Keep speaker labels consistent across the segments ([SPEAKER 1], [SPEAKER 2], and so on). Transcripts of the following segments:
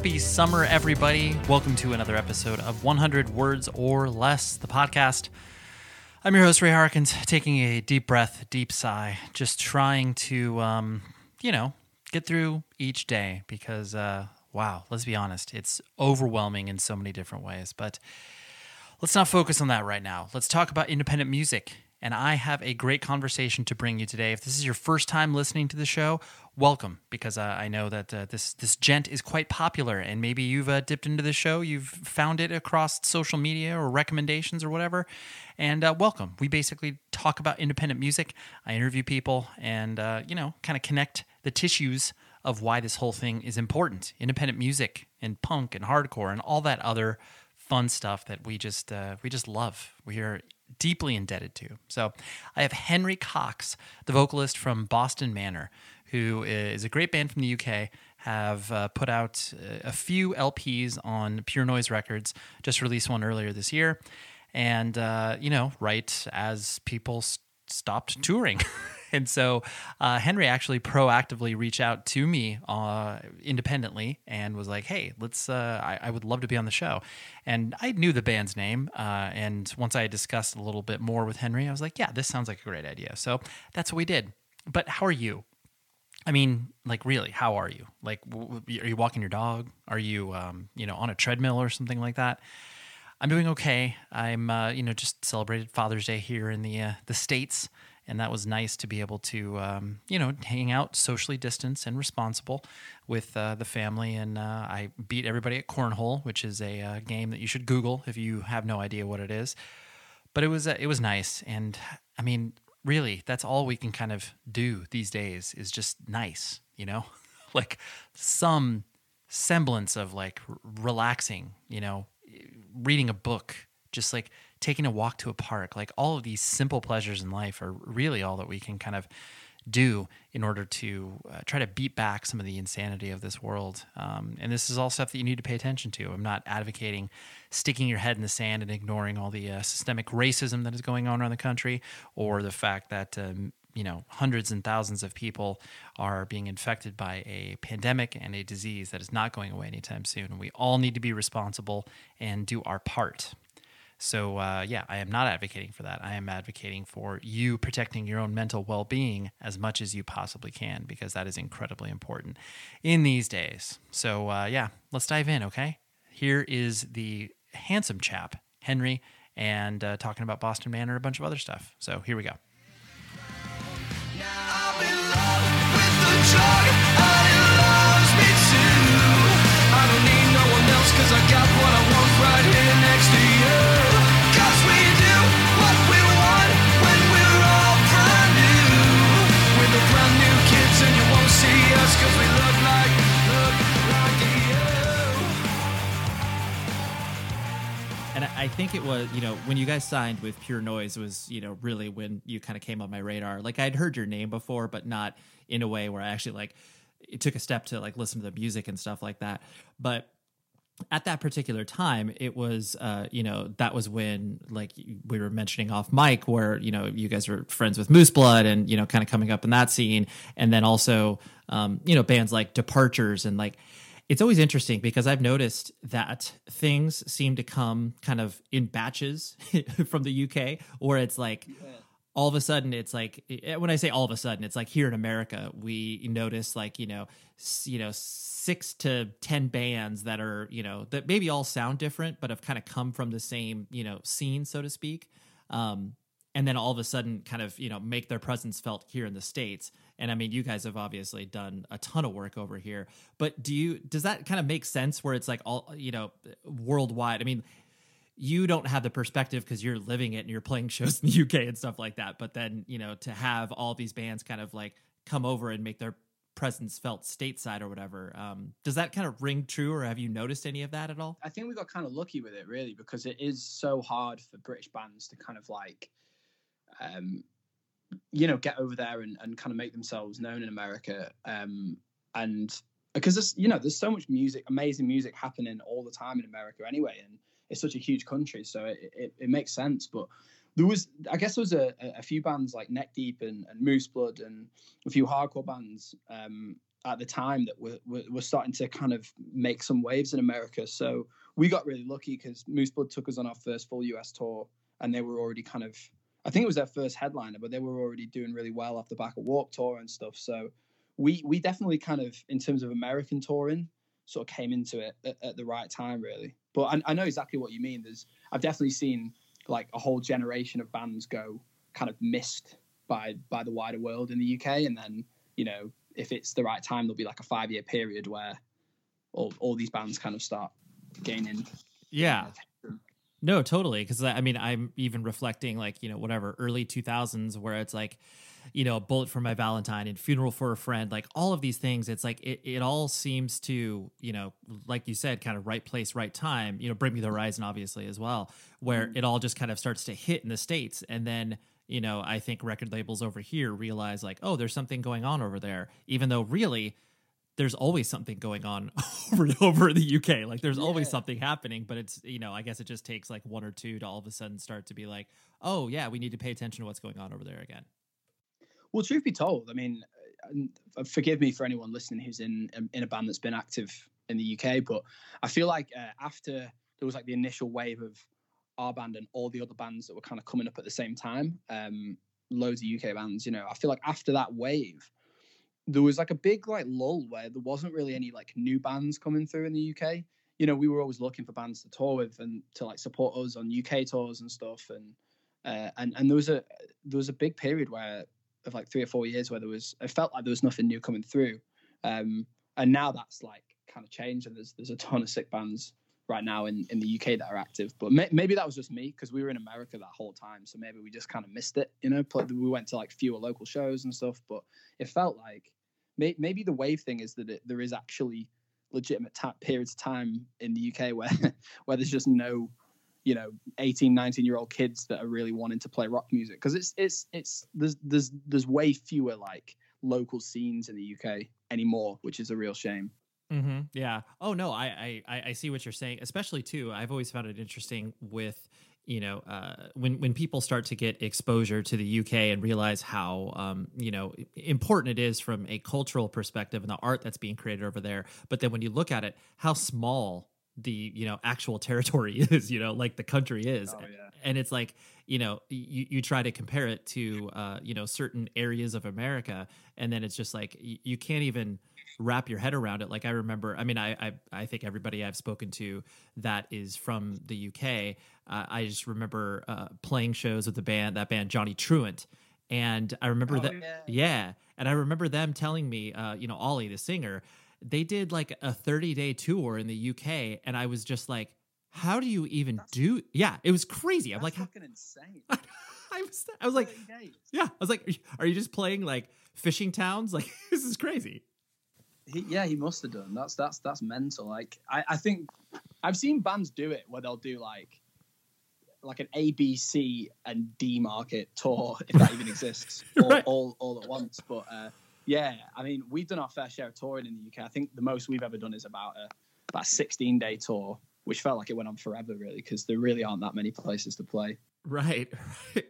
[SPEAKER 1] Happy summer, everybody. Welcome to another episode of 100 Words or Less, the podcast. I'm your host, Ray Harkins, taking a deep breath, deep sigh, just trying to, um, you know, get through each day because, uh, wow, let's be honest, it's overwhelming in so many different ways. But let's not focus on that right now. Let's talk about independent music and I have a great conversation to bring you today. If this is your first time listening to the show, welcome because uh, I know that uh, this this gent is quite popular, and maybe you've uh, dipped into the show, you've found it across social media or recommendations or whatever. And uh, welcome. We basically talk about independent music. I interview people, and uh, you know, kind of connect the tissues of why this whole thing is important. Independent music and punk and hardcore and all that other fun stuff that we just uh, we just love. We are deeply indebted to. So I have Henry Cox, the vocalist from Boston Manor, who is a great band from the UK. Have uh, put out uh, a few LPs on Pure Noise Records. Just released one earlier this year, and uh, you know, right as people stopped touring. and so uh, Henry actually proactively reached out to me uh, independently and was like, "Hey, let's. Uh, I, I, would love to be on the show." And I knew the band's name, uh, and once I had discussed a little bit more with Henry, I was like, "Yeah, this sounds like a great idea." So that's what we did. But how are you? I mean, like, really, how are you? Like, w- are you walking your dog? Are you, um, you know, on a treadmill or something like that? I'm doing okay. I'm, uh, you know, just celebrated Father's Day here in the uh, the states, and that was nice to be able to, um, you know, hang out socially distanced and responsible with uh, the family. And uh, I beat everybody at cornhole, which is a uh, game that you should Google if you have no idea what it is. But it was uh, it was nice, and I mean, really, that's all we can kind of do these days is just nice, you know, like some semblance of like relaxing, you know, reading a book, just like taking a walk to a park, like all of these simple pleasures in life are really all that we can kind of do in order to uh, try to beat back some of the insanity of this world. Um, and this is all stuff that you need to pay attention to. I'm not advocating sticking your head in the sand and ignoring all the uh, systemic racism that is going on around the country or the fact that. Um, you know, hundreds and thousands of people are being infected by a pandemic and a disease that is not going away anytime soon. We all need to be responsible and do our part. So, uh, yeah, I am not advocating for that. I am advocating for you protecting your own mental well being as much as you possibly can because that is incredibly important in these days. So, uh, yeah, let's dive in, okay? Here is the handsome chap, Henry, and uh, talking about Boston Manor a bunch of other stuff. So, here we go. I got what I want right here and I think it was, you know, when you guys signed with Pure Noise was, you know, really when you kind of came on my radar. Like I'd heard your name before, but not in a way where I actually like it took a step to like listen to the music and stuff like that. But at that particular time, it was, uh, you know, that was when, like, we were mentioning off mic, where you know you guys were friends with Moose Blood, and you know, kind of coming up in that scene, and then also, um, you know, bands like Departures, and like, it's always interesting because I've noticed that things seem to come kind of in batches from the UK, or it's like. Yeah all of a sudden it's like eh, when i say all of a sudden it's like here in america we notice like you know you know six to ten bands that are you know that maybe all sound different but have kind of come from the same you know scene so to speak. Um, and then all of a sudden kind of you know make their presence felt here in the states. And i mean you guys have obviously done a ton of work over here but do you does that kind of make sense where it's like all you know worldwide? I mean you don't have the perspective because you're living it and you're playing shows in the uk and stuff like that but then you know to have all these bands kind of like come over and make their presence felt stateside or whatever. Um, does that kind of ring true, or have you noticed any of that at all?
[SPEAKER 2] I think we got kind of lucky with it, really, because it is so hard for British bands to kind of like, um, you know, get over there and, and kind of make themselves known in America. Um, and because there's, you know, there's so much music, amazing music happening all the time in America anyway, and it's such a huge country, so it, it, it makes sense. But there was I guess there was a, a few bands like Neck Deep and, and Moose Blood and a few hardcore bands um, at the time that were, were, were starting to kind of make some waves in America. So we got really lucky because Moose Blood took us on our first full US tour, and they were already kind of I think it was their first headliner, but they were already doing really well off the back of Warped Tour and stuff. So we we definitely kind of in terms of American touring sort of came into it at, at the right time, really. But I, I know exactly what you mean. There's I've definitely seen like a whole generation of bands go kind of missed by by the wider world in the UK, and then you know if it's the right time, there'll be like a five year period where all all these bands kind of start gaining.
[SPEAKER 1] Yeah. No, totally. Because I mean, I'm even reflecting like you know whatever early 2000s where it's like you know, a bullet for my Valentine and funeral for a friend, like all of these things, it's like it, it all seems to, you know, like you said, kind of right place, right time, you know, bring me the horizon, obviously, as well, where mm. it all just kind of starts to hit in the States. And then, you know, I think record labels over here realize like, oh, there's something going on over there, even though really there's always something going on over over the UK. Like there's yeah. always something happening, but it's you know I guess it just takes like one or two to all of a sudden start to be like, oh yeah, we need to pay attention to what's going on over there again.
[SPEAKER 2] Well, truth be told, I mean, uh, forgive me for anyone listening who's in in a band that's been active in the UK, but I feel like uh, after there was like the initial wave of our band and all the other bands that were kind of coming up at the same time, um, loads of UK bands, you know, I feel like after that wave, there was like a big like lull where there wasn't really any like new bands coming through in the UK. You know, we were always looking for bands to tour with and to like support us on UK tours and stuff, and uh, and and there was a there was a big period where of like three or four years where there was it felt like there was nothing new coming through, um, and now that's like kind of changed and there's there's a ton of sick bands right now in, in the UK that are active. But may, maybe that was just me because we were in America that whole time, so maybe we just kind of missed it. You know, we went to like fewer local shows and stuff, but it felt like may, maybe the wave thing is that it, there is actually legitimate ta- periods of time in the UK where where there's just no you know 18 19 year old kids that are really wanting to play rock music because it's it's it's there's there's there's way fewer like local scenes in the UK anymore which is a real shame
[SPEAKER 1] mm-hmm. yeah oh no I, I i see what you're saying especially too i've always found it interesting with you know uh, when when people start to get exposure to the UK and realize how um, you know important it is from a cultural perspective and the art that's being created over there but then when you look at it how small the you know actual territory is you know like the country is oh, yeah. and it's like you know you, you try to compare it to uh, you know certain areas of america and then it's just like you, you can't even wrap your head around it like i remember i mean i i, I think everybody i've spoken to that is from the uk uh, i just remember uh, playing shows with the band that band johnny truant and i remember oh, that yeah. yeah. and i remember them telling me uh, you know ollie the singer they did like a 30 day tour in the UK, and I was just like, how do you even that's, do? Yeah, it was crazy. I'm like,
[SPEAKER 2] fucking insane.
[SPEAKER 1] I was, I was like, yeah, I was like, are you just playing like fishing towns? Like, this is crazy.
[SPEAKER 2] He, yeah, he must have done. That's that's that's mental. Like, I, I think I've seen bands do it where they'll do like like an A, B, C, and D market tour, if that even exists, all, right. all, all at once. But uh, yeah, I mean, we've done our fair share of touring in the UK. I think the most we've ever done is about a about 16 day tour, which felt like it went on forever, really, because there really aren't that many places to play.
[SPEAKER 1] Right,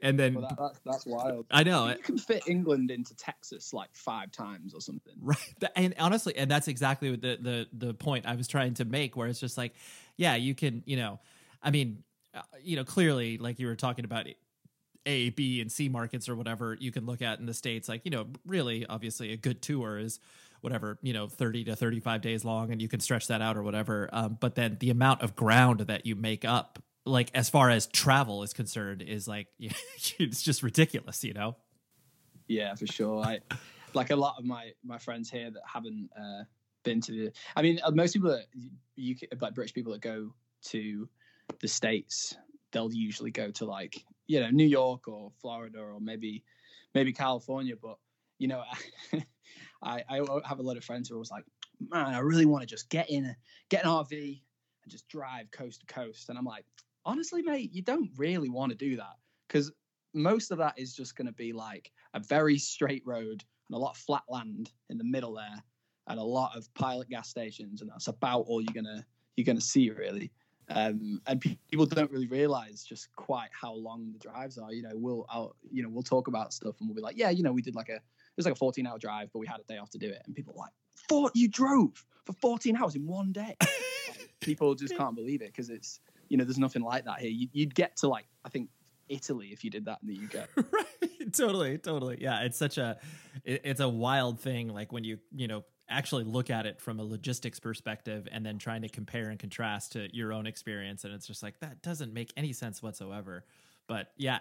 [SPEAKER 1] and then
[SPEAKER 2] well, that, that's, that's wild.
[SPEAKER 1] I know
[SPEAKER 2] you can fit England into Texas like five times or something.
[SPEAKER 1] Right, and honestly, and that's exactly the the the point I was trying to make, where it's just like, yeah, you can, you know, I mean, uh, you know, clearly, like you were talking about a, B, and C markets or whatever you can look at in the States. Like, you know, really, obviously, a good tour is whatever, you know, 30 to 35 days long and you can stretch that out or whatever. Um, but then the amount of ground that you make up, like, as far as travel is concerned, is like, it's just ridiculous, you know?
[SPEAKER 2] Yeah, for sure. I, like a lot of my, my friends here that haven't uh, been to the, I mean, uh, most people that you like British people that go to the States, they'll usually go to like you know New York or Florida or maybe maybe California. But you know, I I have a lot of friends who are always like, man, I really want to just get in get an RV and just drive coast to coast. And I'm like, honestly, mate, you don't really want to do that because most of that is just going to be like a very straight road and a lot of flat land in the middle there and a lot of pilot gas stations and that's about all you're gonna you're gonna see really Um, and pe- people don't really realize just quite how long the drives are. You know, we'll, I'll, you know, we'll talk about stuff and we'll be like, yeah, you know, we did like a, it was like a 14 hour drive, but we had a day off to do it. And people are like, four, you drove for 14 hours in one day. people just can't believe it because it's, you know, there's nothing like that here. You, would get to like, I think Italy if you did that in the UK.
[SPEAKER 1] right. Totally. Totally. Yeah. It's such a, it, it's a wild thing. Like when you, you know, actually look at it from a logistics perspective and then trying to compare and contrast to your own experience. And it's just like that doesn't make any sense whatsoever. But yeah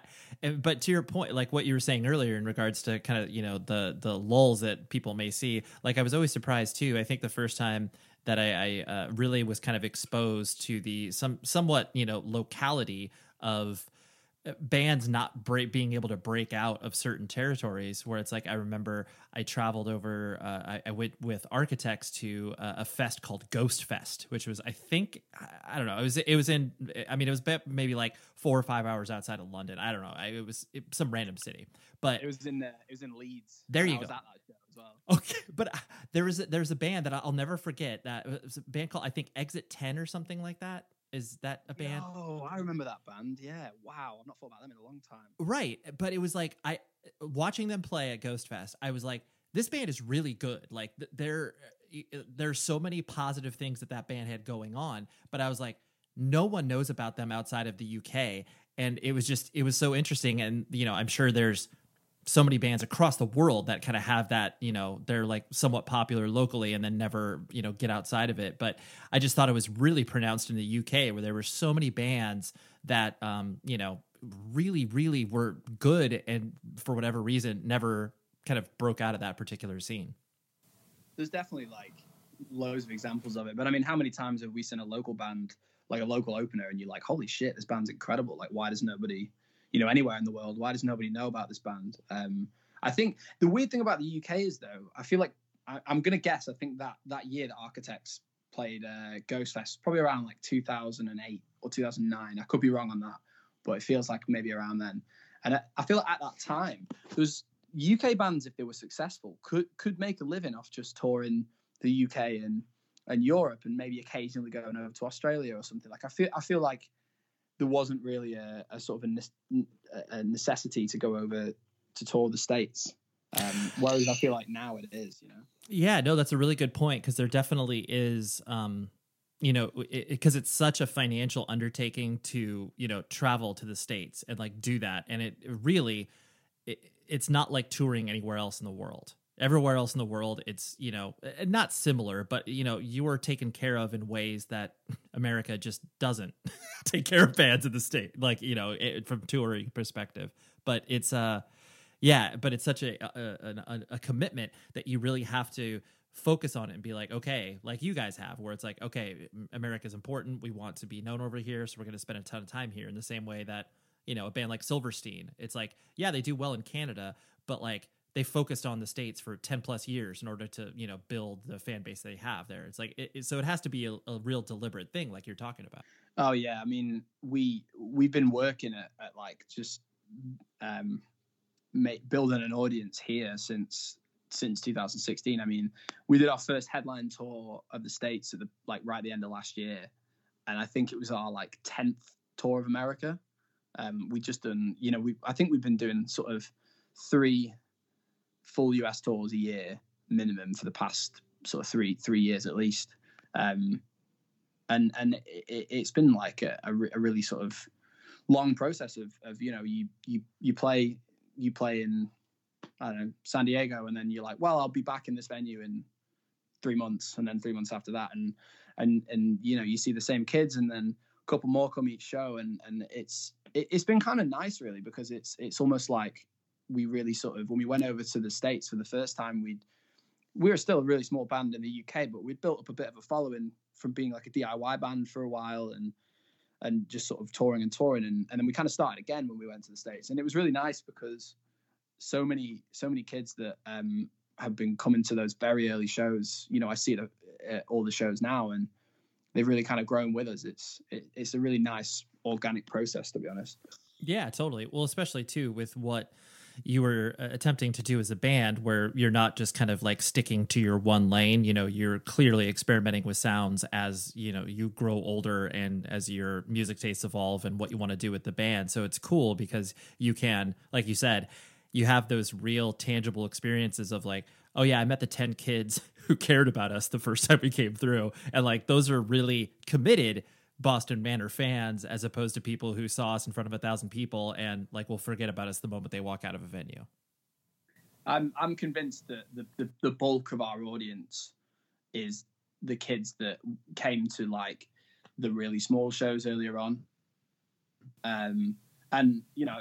[SPEAKER 1] but to your point like what you were saying earlier in regards to kind of you know the the lulls that people may see like i was always surprised too. I think the first time that i, I uh, really was kind of exposed to the some somewhat you know locality of bands not break, being able to break out of certain territories where it's like i remember i traveled over uh, I, I, went with architects to uh, a fest called ghost fest which was i think i don't know it was it was in i mean it was maybe like four or five hours outside of london i don't know I, it was it, some random city but
[SPEAKER 2] it was in the, it was in leeds
[SPEAKER 1] there you go well. Okay, but uh, there was a, there was a band that I'll never forget. That it was a band called I think Exit Ten or something like that. Is that a band?
[SPEAKER 2] Oh, I remember that band. Yeah. Wow. I've not thought about them in a long time.
[SPEAKER 1] Right. But it was like I watching them play at Ghost Fest, I was like, this band is really good. Like there there's so many positive things that that band had going on, but I was like, no one knows about them outside of the UK. And it was just it was so interesting. And you know, I'm sure there's so many bands across the world that kind of have that, you know, they're like somewhat popular locally and then never, you know, get outside of it. But I just thought it was really pronounced in the UK where there were so many bands that, um, you know, really, really were good and for whatever reason never kind of broke out of that particular scene.
[SPEAKER 2] There's definitely like loads of examples of it. But I mean, how many times have we seen a local band, like a local opener, and you're like, holy shit, this band's incredible. Like, why does nobody you know anywhere in the world. Why does nobody know about this band? Um, I think the weird thing about the UK is though, I feel like I, am gonna guess. I think that that year that Architects played uh, Ghost Fest, probably around like 2008 or 2009. I could be wrong on that, but it feels like maybe around then. And I, I feel like at that time, there was UK bands if they were successful could could make a living off just touring the UK and and Europe and maybe occasionally going over to Australia or something. Like I feel I feel like there wasn't really a, a sort of a, a, necessity to go over to tour the states. Um, whereas I feel like now it is, you know.
[SPEAKER 1] Yeah, no, that's a really good point because there definitely is. Um, you know, because it, it's such a financial undertaking to you know travel to the states and like do that, and it really, it, it's not like touring anywhere else in the world everywhere else in the world it's you know not similar but you know you are taken care of in ways that america just doesn't take care of fans in the state like you know it, from touring perspective. But it's uh yeah but it's such a a, a a commitment that you really have to focus on it and be like okay like you guys have where it's like okay america's important. We want to be known over here so we're going to spend a ton of time here. In the same way that you know a band like silverstein it's like yeah they do well in canada but like they focused on the states for 10 plus years in order to you know build the fan base they have there. It's like it, so it has to be a, a, real deliberate thing like you're talking about.
[SPEAKER 2] Oh yeah. I mean we we've been working at, at like just um make, building an audience here since since 2016 i mean we did our first headline tour of the states at the like right at the end of last year and i think it was our like 10th tour of america. Um we just done you know we i think we've been doing sort of three full US tours a year minimum for the past sort of three three years at least. Um, and and it, has been like a, a, a, really sort of long process of, of you know you you you play you play in I don't know San Diego and then you're like well I'll be back in this venue in three months and then three months after that and and and you know you see the same kids and then a couple more come each show and and it's it, has been kind of nice really because it's it's almost like we really sort of when we went over to the states for the first time, we we were still a really small band in the UK, but we'd built up a bit of a following from being like a DIY band for a while and and just sort of touring and touring. And, and then we kind of started again when we went to the states. And it was really nice because so many so many kids that um, have been coming to those very early shows you know i see it at all the shows now and they've really kind of grown with us. It's it, it's a really nice organic process to be honest.
[SPEAKER 1] Yeah totally. Well especially too with what you were uh, attempting to do as a band where you're not just kind of like sticking to your one lane you know you're clearly experimenting with sounds as you know you grow older and as your music tastes evolve and what you want to do with the band. So it's cool because you can like you said you have those real tangible experiences of like oh yeah i met the 10 kids who cared about us the first time we came through. And like those are really committed Boston Manor fans as opposed to people who saw us in front of a thousand people and like will forget about us the moment they walk out of a venue.
[SPEAKER 2] I'm I'm convinced that the, the, the bulk of our audience is the kids that came to like the really small shows earlier on. Um, and you know,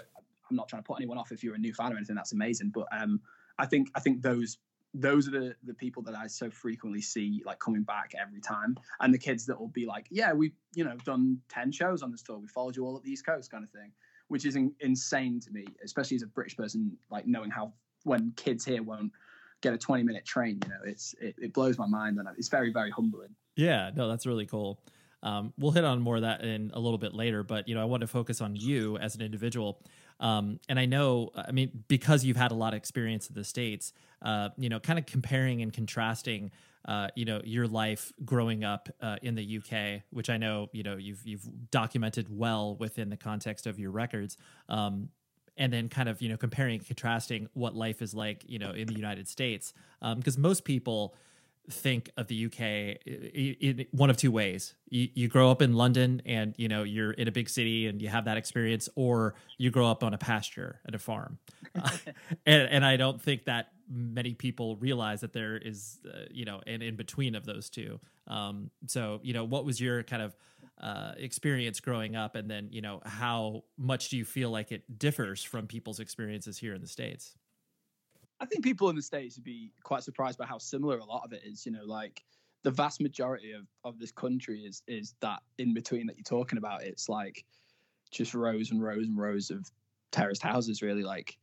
[SPEAKER 2] I'm not trying to put anyone off if you're a new fan or anything. That's amazing, but um, I think I think those those are the the people that I so frequently see like coming back every time, and the kids that will be like, yeah, we you know done ten shows on this tour, we followed you all up the East Coast, kind of thing, which is in, insane to me, especially as a British person, like knowing how when kids here won't get a twenty minute train, you know, it's it, it blows my mind, and it's very very humbling.
[SPEAKER 1] Yeah, no, that's really cool. Um, we'll hit on more of that in a little bit later, but you know, I want to focus on you as an individual. Um, and I know, I mean, because you've had a lot of experience in the states, uh, you know, kind of comparing and contrasting, uh, you know, your life growing up uh, in the UK, which I know, you know, you've you've documented well within the context of your records. Um, and then kind of you know comparing and contrasting what life is like you know in the United States because um, most people think of the UK in one of two ways. You, you, grow up in London and you know you're in a big city and you have that experience, or you grow up on a pasture at a farm. uh, and, and, I don't think that many people realize that there is uh, you know an in between of those two. Um, so you know, what was your kind of uh, experience growing up, and then you know how much do you feel like it differs from people's experiences here in the states?
[SPEAKER 2] I think people in the states would be quite surprised by how similar a lot of it is. You know, like the vast majority of, of this country is is that in between that you're talking about. It's like just rows and rows and rows of terraced houses. Really, like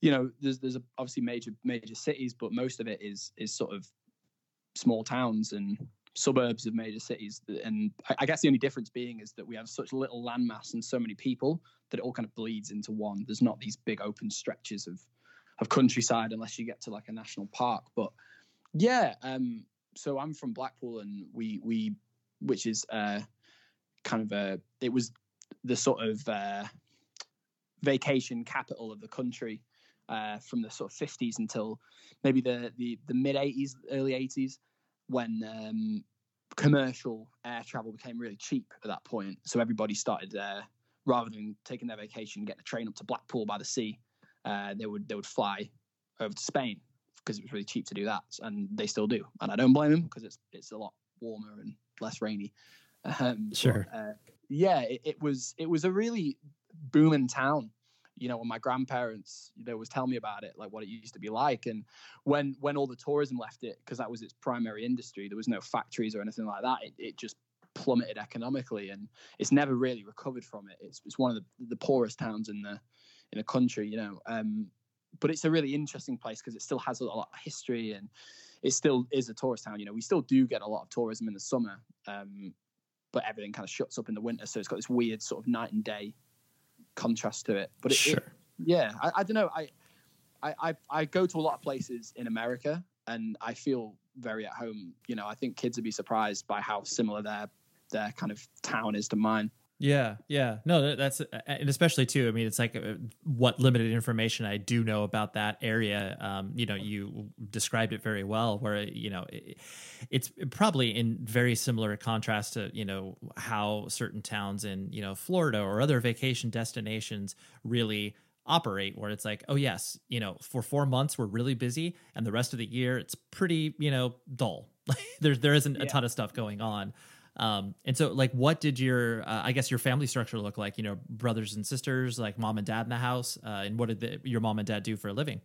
[SPEAKER 2] you know, there's there's obviously major major cities, but most of it is is sort of small towns and suburbs of major cities. And I guess the only difference being is that we have such little landmass and so many people that it all kind of bleeds into one. There's not these big open stretches of of countryside unless you get to like a national park. But yeah, um, so I'm from Blackpool, and we we which is uh, kind of a it was the sort of uh, vacation capital of the country uh, from the sort of 50s until maybe the the, the mid 80s, early 80s, when um, commercial air travel became really cheap at that point. So everybody started uh, rather than taking their vacation, getting a train up to Blackpool by the sea uh, they would they would fly over to Spain because it was really cheap to do that, and they still do. And I don't blame them because it's it's a lot warmer and less rainy.
[SPEAKER 1] Um, sure.
[SPEAKER 2] But, uh, yeah, it, it, was it was a really booming town. You know, when my grandparents they always tell me about it, like what it used to be like, and when when all the tourism left it because that was its primary industry, there was no factories or anything like that. It, it just plummeted economically, and it's never really recovered from it. It's it's one of the, the poorest towns in the in a country, you know. Um, but it's a really interesting place because it still has a lot of history and it still is a tourist town. You know, we still do get a lot of tourism in the summer, um, but everything kind of shuts up in the winter, so it's got this weird sort of night and day contrast to it. But it,
[SPEAKER 1] sure.
[SPEAKER 2] it, yeah, I, I, don't know. I, I I go to a lot of places in America, and I feel very at home. You know, I think kids would be surprised by how similar their their kind of town is to mine.
[SPEAKER 1] Yeah, yeah. No, that's and especially too. I mean, it's like uh, what limited information I do know about that area. Um, you know, you described it very well. Where you know, it, it's probably in very similar contrast to you know how certain towns in you know Florida or other vacation destinations really operate where it's like oh yes you know for four months we're really busy and the rest of the year it's pretty you know dull there, there isn't a ton of stuff going on um, and so, like, what did your, uh, I guess, your family structure look like? You know, brothers and sisters, like mom and dad in the house, uh, and what did the, your mom and dad do for a living?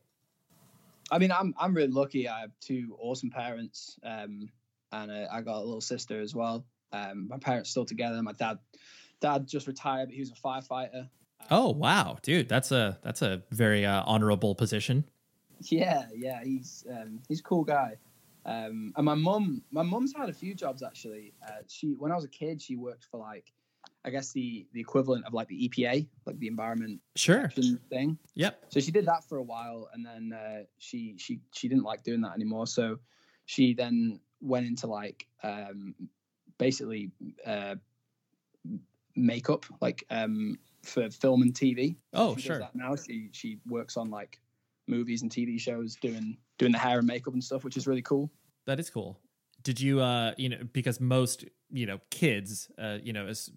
[SPEAKER 2] I mean, I'm I'm really lucky. I have two awesome parents, um, and uh, I got a little sister as well. Um, my parents still together. My dad, dad just retired, but he was a firefighter.
[SPEAKER 1] Oh wow, dude, that's a that's a very uh, honorable position.
[SPEAKER 2] Yeah, yeah, he's um, he's a cool guy. Um, and my mum, my mum's had a few jobs actually. Uh, she, when I was a kid, she worked for like I guess the the equivalent of like the EPA, like the environment
[SPEAKER 1] Sure.
[SPEAKER 2] thing.
[SPEAKER 1] Yep.
[SPEAKER 2] So she did that for a while, and then uh, she she she didn't like doing that anymore. So she then went into like um, basically uh, makeup, like um, for film and TV.
[SPEAKER 1] Oh,
[SPEAKER 2] she
[SPEAKER 1] sure.
[SPEAKER 2] now she she works on like movies and TV shows, doing doing the hair and makeup and stuff, which is really cool.
[SPEAKER 1] That is cool. Did you, uh, you know, because most, you know, kids, uh, you know, is,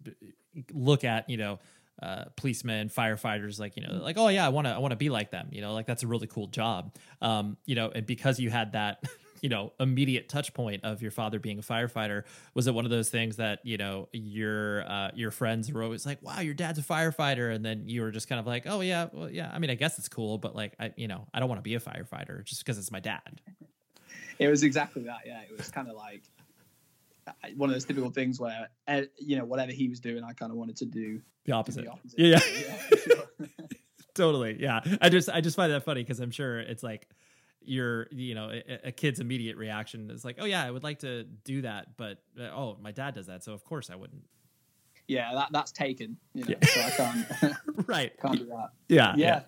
[SPEAKER 1] look at, you know, uh, policemen, firefighters, like, you know, like, oh yeah, I want to, I want to be like them, you know, like that's a really cool job. Um, you know, and because you had that, you know, immediate touch point of your father being a firefighter, was it one of those things that, you know, your, uh, your friends were always like, wow, your dad's a firefighter. And then you were just kind of like, oh yeah, well, yeah, I mean, I guess it's cool, but like, I, you know, I don't want to be a firefighter just because it's my dad.
[SPEAKER 2] It was exactly that. Yeah, it was kind of like one of those typical things where uh, you know whatever he was doing, I kind of wanted to do
[SPEAKER 1] The opposite.
[SPEAKER 2] the opposite.
[SPEAKER 1] Yeah,
[SPEAKER 2] yeah, for sure.
[SPEAKER 1] totally yeah i just i just find that funny because i'm sure it's like your you know a, a kid's immediate reaction is like oh yeah i would like to do that but uh, oh my dad does that so of course i wouldn't
[SPEAKER 2] yeah, that that's taken. You know,
[SPEAKER 1] Yeah.
[SPEAKER 2] so I can't
[SPEAKER 1] right
[SPEAKER 2] can't do that.
[SPEAKER 1] yeah
[SPEAKER 2] Yeah,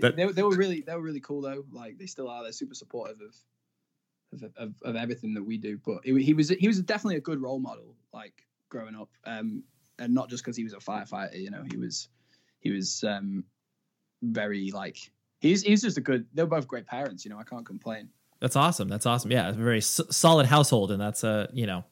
[SPEAKER 1] But-
[SPEAKER 2] they, they were really they were really cool though. Like they still are. They're super supportive of of, of, of everything that we do. But it, he was he was definitely a good role model. Like growing up, um, and not just because he was a firefighter. You know, he was he was um, very like he's he's just a good. They're both great parents. You know, I can't complain.
[SPEAKER 1] That's awesome. That's awesome. Yeah, a very solid household, and that's uh, you know,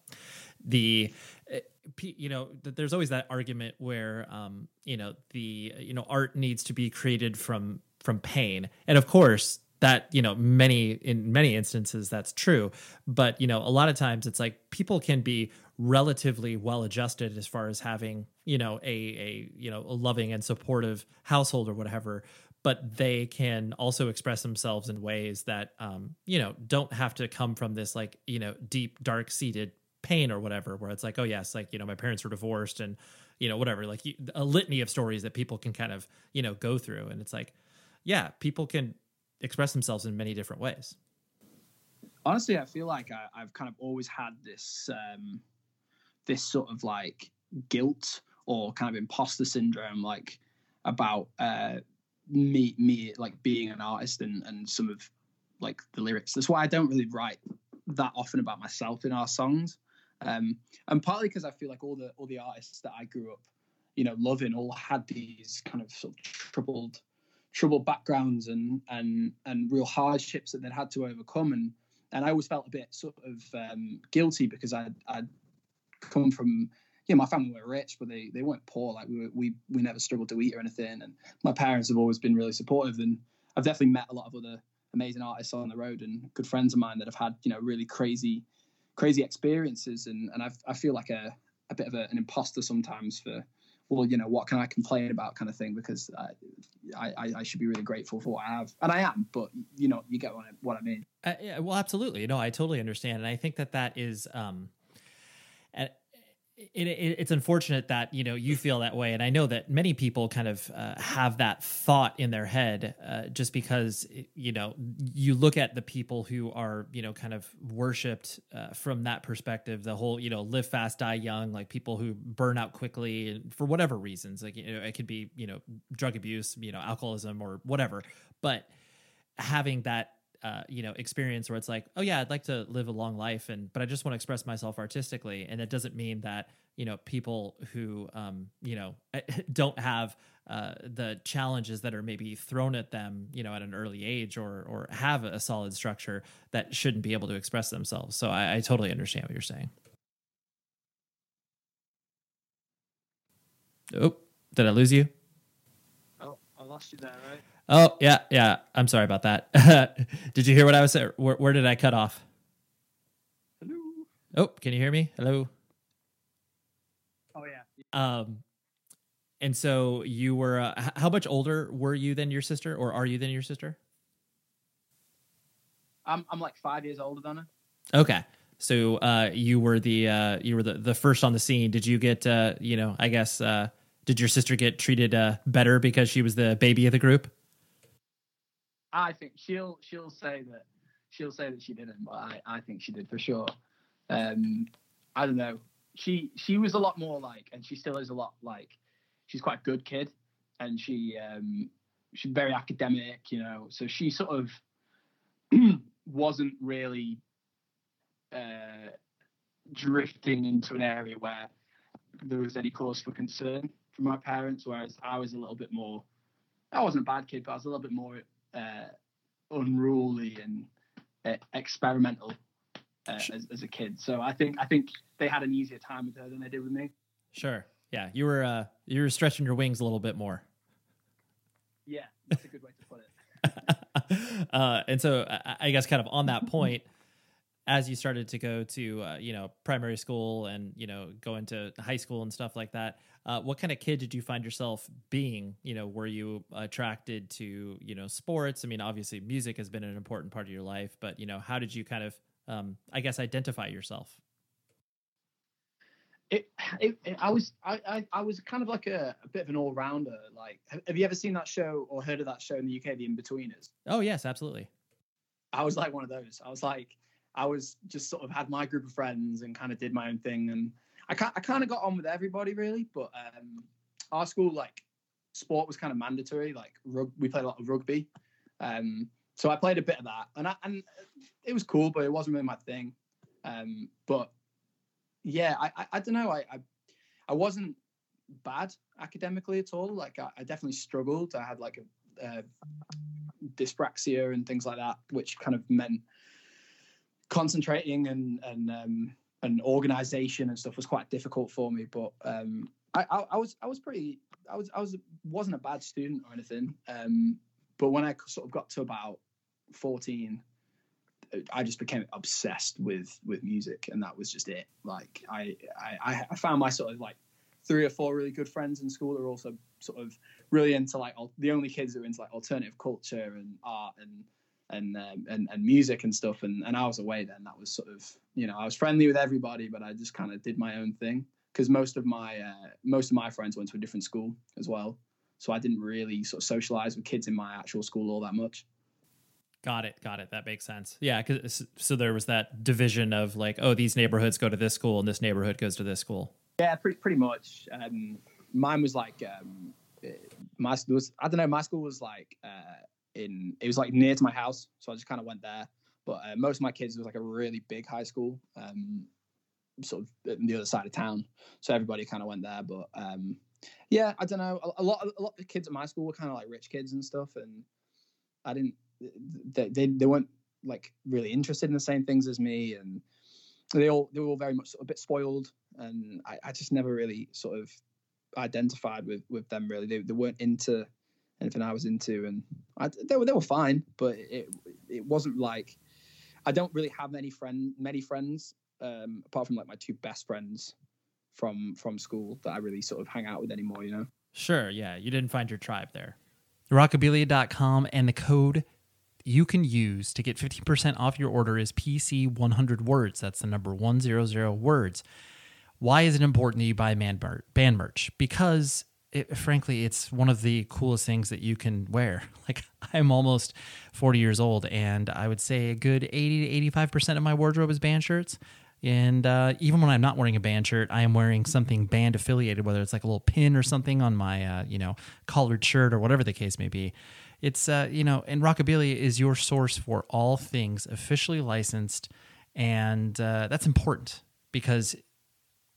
[SPEAKER 1] the, uh, you know, there's always that argument where, um, you know, the you know, art needs to be created from from pain, and of course that you know many in many instances that's true but you know a lot of times it's like people can be relatively well adjusted as far as having you know a a you know a loving and supportive household or whatever but they can also express themselves in ways that um, you know don't have to come from this like you know deep dark seated pain or whatever where it's like oh yes like you know my parents were divorced and you know whatever like a litany of stories that people can kind of you know go through. And it's like yeah people can express themselves in many different ways.
[SPEAKER 2] Honestly i feel like I, i've kind of always had this um this sort of like guilt or kind of imposter syndrome like about uh me me like being an artist and and some of like the lyrics. That's why i don't really write that often about myself in our songs. Um and partly because i feel like all the all the artists that i grew up you know loving all had these kind of sort of troubled troubled backgrounds and and and real hardships that they'd had to overcome. And and I always felt a bit sort of um, guilty because I I'd come from yeah my family were rich but they they weren't poor. Like we were, we we never struggled to eat or anything. And my parents have always been really supportive and I've definitely met a lot of other amazing artists on the road and good friends of mine that have had you know really crazy crazy experiences. And and I've, I feel like a a bit of a, an imposter sometimes for well you know what can I complain about kind of thing because I, I I should be really grateful for what I have. And I am but you know you get what I, what I mean.
[SPEAKER 1] Uh, yeah, well, absolutely. No, I totally understand, and I think that that is, um, and it, it, it's unfortunate that you know you feel that way, and I know that many people kind of uh, have that thought in their head, uh, just because you know you look at the people who are you know kind of worshipped uh, from that perspective, the whole you know live fast, die young, like people who burn out quickly for whatever reasons, like you know it could be you know drug abuse, you know alcoholism or whatever, but having that uh, you know experience where it's like oh yeah i'd like to live a long life and but i just want to express myself artistically. And it doesn't mean that you know people who um, you know don't have uh, the challenges that are maybe thrown at them you know at an early age or or have a solid structure that shouldn't be able to express themselves. So i, I totally understand what you're saying. Oh did i lose you?
[SPEAKER 3] Oh, I lost you there, right?
[SPEAKER 1] Oh yeah, yeah. I'm sorry about that. did you hear what I was saying? Where, where did I cut off?
[SPEAKER 3] Hello.
[SPEAKER 1] Oh, can you hear me? Hello.
[SPEAKER 3] Oh yeah.
[SPEAKER 1] Um, and so you were. Uh, how much older were you than your sister, or are you than your sister?
[SPEAKER 2] I'm I'm like five years older than her
[SPEAKER 1] Okay, so uh, you were the uh, you were the, the first on the scene. Did you get uh, you know? I guess uh, did your sister get treated uh, better because she was the baby of the group?
[SPEAKER 2] I think she'll she'll say that she'll say that she didn't, but I, I think she did for sure. Um, I don't know. she she was a lot more like, and she still is a lot like. She's quite a good kid, and she um, she's very academic, you know. So she sort of wasn't really uh, drifting into an area where there was any cause for concern from my parents. Whereas I was a little bit more. I wasn't a bad kid, but I was a little bit more uh, unruly and uh, experimental uh, as, as a kid. So I think I think they had an easier time with her than they did with me.
[SPEAKER 4] Sure. Yeah, you were uh, you were stretching your wings a little bit more.
[SPEAKER 2] Yeah, that's a good way to put it.
[SPEAKER 4] uh, and so I, I guess kind of on that point, as you started to go to uh, you know primary school and you know go into high school and stuff like that, uh, what kind of kid did you find yourself being? You know, were you attracted to you know sports? I mean, obviously music has been an important part of your life, but you know, how did you kind of um, I guess identify yourself?
[SPEAKER 2] It, it, it, I was I, I, I was kind of like a, a bit of an all rounder. Like, have, have you ever seen that show or heard of that show in the UK, The Inbetweeners?
[SPEAKER 4] Oh yes, absolutely.
[SPEAKER 2] I was like one of those. I was like, I was just sort of had my group of friends and kind of did my own thing, and I I kind of got on with everybody really. But um, our school like sport was kind of mandatory. Like rug, we played a lot of rugby, um, so I played a bit of that, and I, and it was cool, but it wasn't really my thing. Um, but yeah, I, I, I don't know. I, I, I wasn't bad academically at all. Like I, I definitely struggled. I had like a, a dyspraxia and things like that, which kind of meant concentrating and and um, and organization and stuff was quite difficult for me. But um, I, I, I was I was pretty I was I was wasn't a bad student or anything. Um, but when I sort of got to about fourteen, I just became obsessed with with music, and that was just it. Like I I, I found my sort of like three or four really good friends in school are also sort of really into like the only kids who are into like alternative culture and art and and um, and and music and stuff. And and I was away then. That was sort of you know I was friendly with everybody, but I just kind of did my own thing because most of my uh, most of my friends went to a different school as well. So I didn't really sort of socialize with kids in my actual school all that much.
[SPEAKER 4] Got it. Got it. That makes sense. Yeah. Cause, so there was that division of like, oh, these neighborhoods go to this school and this neighborhood goes to this school.
[SPEAKER 2] Yeah, pretty pretty much. Um, mine was like um, my was I don't know. My school was like uh, in it was like near to my house, so I just kind of went there. But uh, most of my kids was like a really big high school, um, sort of on the other side of town. So everybody kind of went there. But um, yeah, I don't know. A, a lot a lot of kids at my school were kind of like rich kids and stuff, and I didn't they, they, they weren't like really interested in the same things as me and they all they were all very much sort of a bit spoiled and I, I just never really sort of identified with with them really they, they weren't into anything I was into and I, they were they were fine but it it wasn't like I don't really have many friend many friends um, apart from like my two best friends from from school that I really sort of hang out with anymore you know
[SPEAKER 4] sure yeah you didn't find your tribe there
[SPEAKER 1] rockabilia.com and the code you can use to get 15% off your order is PC100 words. That's the number 100 words. Why is it important that you buy band merch? Because it, frankly, it's one of the coolest things that you can wear. Like, I'm almost 40 years old, and I would say a good 80 to 85% of my wardrobe is band shirts. And uh, even when I'm not wearing a band shirt, I am wearing something band affiliated, whether it's like a little pin or something on my, uh, you know, collared shirt or whatever the case may be. It's uh, you know, and Rockabilia is your source for all things officially licensed, and uh, that's important because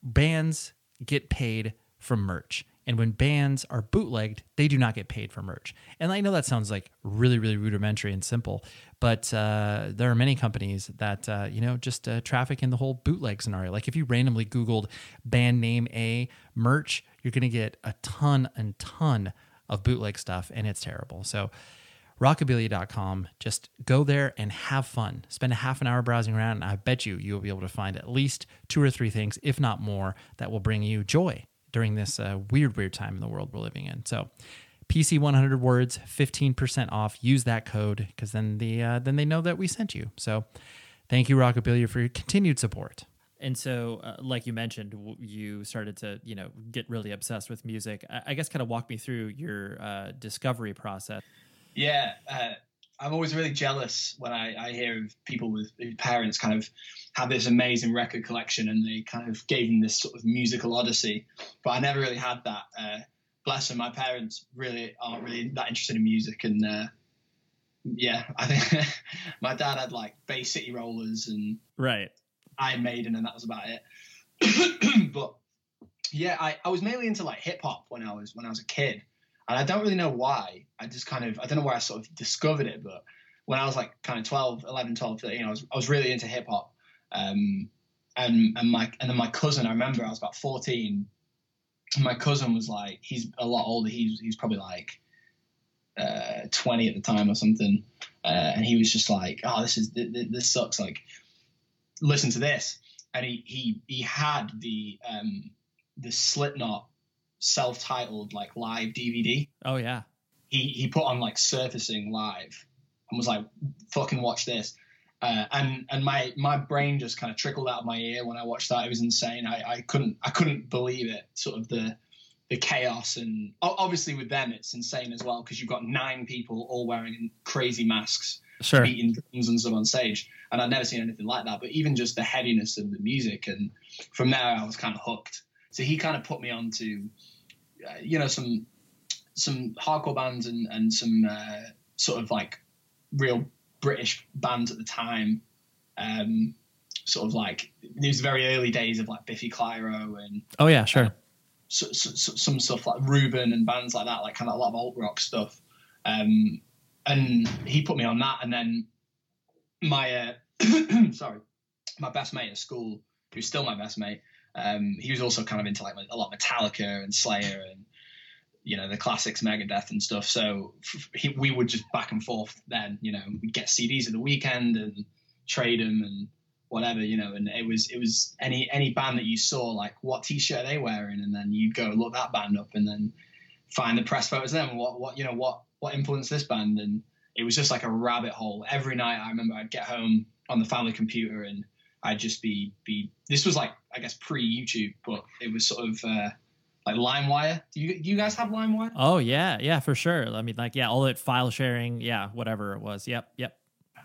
[SPEAKER 1] bands get paid from merch. And when bands are bootlegged, they do not get paid for merch. And I know that sounds like really, really rudimentary and simple, but uh, there are many companies that uh, you know just uh, traffic in the whole bootleg scenario. Like if you randomly Googled band name A merch, you're going to get a ton and ton of bootleg stuff, and it's terrible. So, rockabilia.com, just go there and have fun. Spend a half an hour browsing around, and I bet you you'll be able to find at least two or three things, if not more, that will bring you joy during this uh, weird, weird time in the world we're living in. So, PC 100 words, 15% off. Use that code because then the uh, then they know that we sent you. So, thank you Rockabilia for your continued support.
[SPEAKER 4] And so, uh, like you mentioned, you started to, you know, get really obsessed with music. I, I guess kind of walk me through your uh, discovery process.
[SPEAKER 2] Yeah, uh, I'm always really jealous when I, I hear of people with whose parents kind of have this amazing record collection and they kind of gave them this sort of musical odyssey. But I never really had that. Uh, bless them, my parents really aren't really that interested in music. And uh, yeah, I think my dad had like Bay City Rollers and
[SPEAKER 1] Right.
[SPEAKER 2] Iron Maiden, and that was about it. but yeah, I, I was mainly into like hip hop when I was when I was a kid, and I don't really know why. I just kind of I don't know where I sort of discovered it, but when I was like kind of 12, 11, 12, 13, I was I was really into hip hop. Um, and and my and then my cousin, I remember I was about fourteen. And my cousin was like, he's a lot older. He's he's probably like uh, twenty at the time or something, uh, and he was just like, oh, this is this sucks. Like listen to this. And he he he had the um the Slipknot self-titled like live DVD.
[SPEAKER 1] Oh yeah.
[SPEAKER 2] He he put on like surfacing live and was like, fucking watch this. Uh, and and my my brain just kind of trickled out of my ear when I watched that. It was insane. I, I couldn't I couldn't believe it. Sort of the the chaos and obviously with them it's insane as well because you've got nine people all wearing crazy masks
[SPEAKER 1] Sure.
[SPEAKER 2] beating drums and stuff on stage. And I'd never seen anything like that. But even just the heaviness of the music, and from there I was kind of hooked. So he kind of put me on to, uh, you know, some some hardcore bands and and some uh, sort of like real British bands at the time. Um, sort of like these very early days of like Biffy Clyro and
[SPEAKER 1] Oh yeah, sure.
[SPEAKER 2] so, so, so- some stuff like Reuben and bands like that, like kind of a lot of alt rock stuff. Um, and he put me on that, and then my uh, sorry, my best mate at school, who's still my best mate, um, he was also kind of into like a lot of Metallica and Slayer and you know the classics, Megadeth and stuff. So he, we would just back and forth. Then you know we'd get CDs at the weekend and trade them and whatever you know and it was it was any any band that you saw like what t-shirt they wearing and then you'd go look that band up and then find the press photos of them what what you know what what influenced this band and it was just like a rabbit hole every night i remember i'd get home on the family computer and i'd just be be this was like i guess pre youtube but it was sort of uh like limewire do you do you guys have limewire
[SPEAKER 1] Oh yeah, yeah, for sure. I mean, like, yeah, all that file sharing, yeah, whatever it was. Yep, yep.